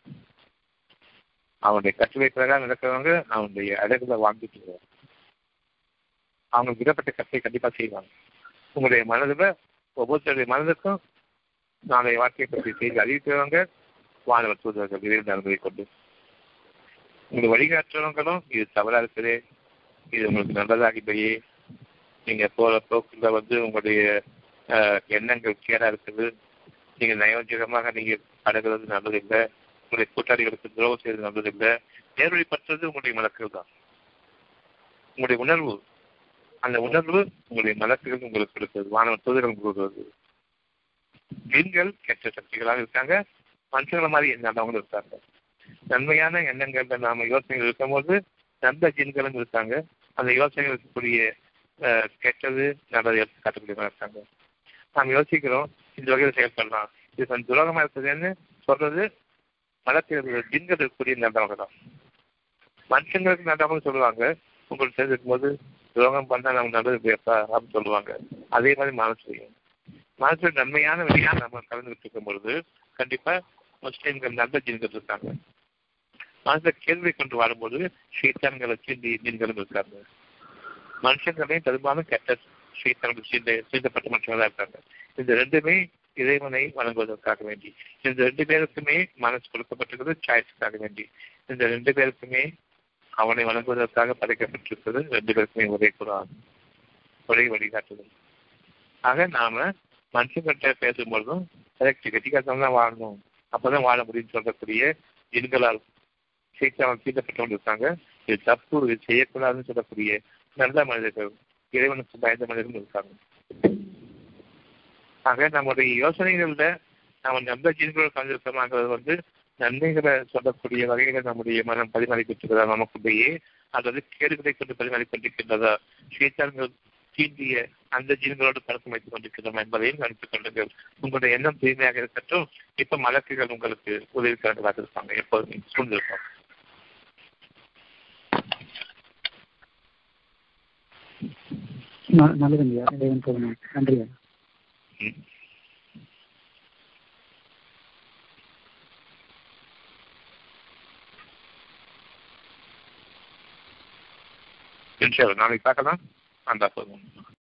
அவனுடைய கட்டளை பிரகாரம் நடக்கிறவங்க அவனுடைய அழகுல வாழ்ந்துட்டு இருக்காங்க. அவங்களுக்கு விடப்பட்ட கட்டளை கண்டிப்பா செய்வாங்க. உங்களுடைய மனதில் ஒவ்வொருத்தருடைய மனதுக்கும் நாளைய வாழ்க்கையை பற்றி செய்தி அறிவிக்கிறவங்க வானவர் தூதர்கள் இறை நலன்களை கொண்டு. உங்களை வழிகாட்டுறவங்களும் இது தவறா இருக்குது இது உங்களுக்கு நல்லதாகிப்பையே நீங்க போற போக்குல வந்து உங்களுடைய எண்ணங்கள் கேடா இருக்குது. நீங்க நயோஜகமாக நீங்க நல்லது இல்லை உங்களுடைய கூட்டாளிகளுக்கு துரோகம் செய்வது நல்லதில்லை நேர்வழிப்பற்றது உங்களுடைய மலக்குகள் தான். உங்களுடைய உணர்வு அந்த உணர்வு உங்களுடைய மலக்குகள் உங்களுக்கு கொடுக்கிறது வானவ தூதர்கள் கொடுக்கிறது பெண்கள் கெட்ட சக்திகளாக இருக்காங்க. மனுஷங்கள மாதிரி எண்ணாதவங்களும் இருக்காங்க. நன்மையான எண்ணங்கள்ல நாம யோசனைகள் இருக்கும்போது நல்ல ஜீன்களும் இருக்காங்க. அந்த யோசனைகள் இருக்கக்கூடிய கெட்டது நல்லது எடுத்து காட்டக்கூடியவங்க இருக்காங்க. நாம் யோசிக்கிறோம் இந்த வகையில் செயல்படலாம். இது கொஞ்சம் துரோகமா இருக்குதுன்னு சொல்றது மலத்தில் ஜின்கள் இருக்கக்கூடிய நல்லவங்க தான். மனுஷங்களுக்கு நல்லவங்க சொல்லுவாங்க. உங்களுக்கு தெரிஞ்சிருக்கும் போது துரோகம் பண்ணா நம்ம நல்லது பேசா அப்படின்னு சொல்லுவாங்க. அதே மாதிரி மனசுலையும். மனசுல நன்மையான விஷயம் நம்ம கலந்துகிட்டு இருக்கும் பொழுது கண்டிப்பா முஸ்லீம்கள் நல்ல ஜீன்கள் இருக்காங்க. மனசுல கேள்வி கொண்டு வாழும்போது சீத்தான்களை சீண்டி ஜீன்களும் இருக்காங்க. மனுஷங்களையும் பெரும்பாலும் கெட்ட சீத்தான்கள் சீண்ட சீண்டப்பட்ட மனுஷங்களா இருக்காங்க. இந்த ரெண்டுமே இறைவனை வணங்குவதற்காக வேண்டி. இந்த ரெண்டு பேருக்குமே மனசு கொடுக்கப்பட்டிருக்கிறது சாய்ஸுக்காக வேண்டி. இந்த ரெண்டு பேருக்குமே அவனை வணங்குவதற்காக படைக்கப்பட்டிருக்கிறது ரெண்டு பேருக்குமே ஒரே குரான் ஒரே வழிகாட்டுதல். ஆக நாம மனுஷங்கிட்ட பேசும்பொழுதும் கரெக்ட் கெட்டிக்காசம் தான் வாழணும். அப்பதான் வாழ முடியும்னு சொல்லக்கூடிய எண்களால் சீக்கிரம் தீட்டப்பட்டவங்க இருக்காங்க. இது தப்பு இது செய்யக்கூடாதுன்னு சொல்லக்கூடிய நல்ல மனிதர்கள் இறைவனுக்கு பயந்த மனிதர்கள் இருக்காங்க. ஆக நம்முடைய யோசனைகள்ல நாம் நல்ல ஜீன்களோடு கலந்திருக்கோமாங்கிறது வந்து நன்மைகளை சொல்லக்கூடிய வகையில நம்முடைய மனம் பரிமாறிக்கொண்டிருக்கிறதா நமக்குள்ளேயே அல்லது கேடுகளை கொண்டு பரிமாறிக்கொண்டிருக்கின்றதா சீத்தான்கள் தீண்டிய அந்த ஜீன்களோடு பழக்கம் வைத்துக் கொண்டிருக்கிறோம் என்பதையும் நினைத்துக் கொள்ளுங்கள். உங்களுடைய எண்ணம் தூய்மையாக இருக்கட்டும். இப்ப மலக்குகள் உங்களுக்கு உதவிக்காரர்களாக இருப்பாங்க எப்போதுமே சூழ்ந்திருப்பாங்க நல்லதுங்கய்யா. இறைவன் நன்றியா ம். இன்ஷா அல்லாஹ். நாளைக்கு பார்க்கலாம் அந்த போதும்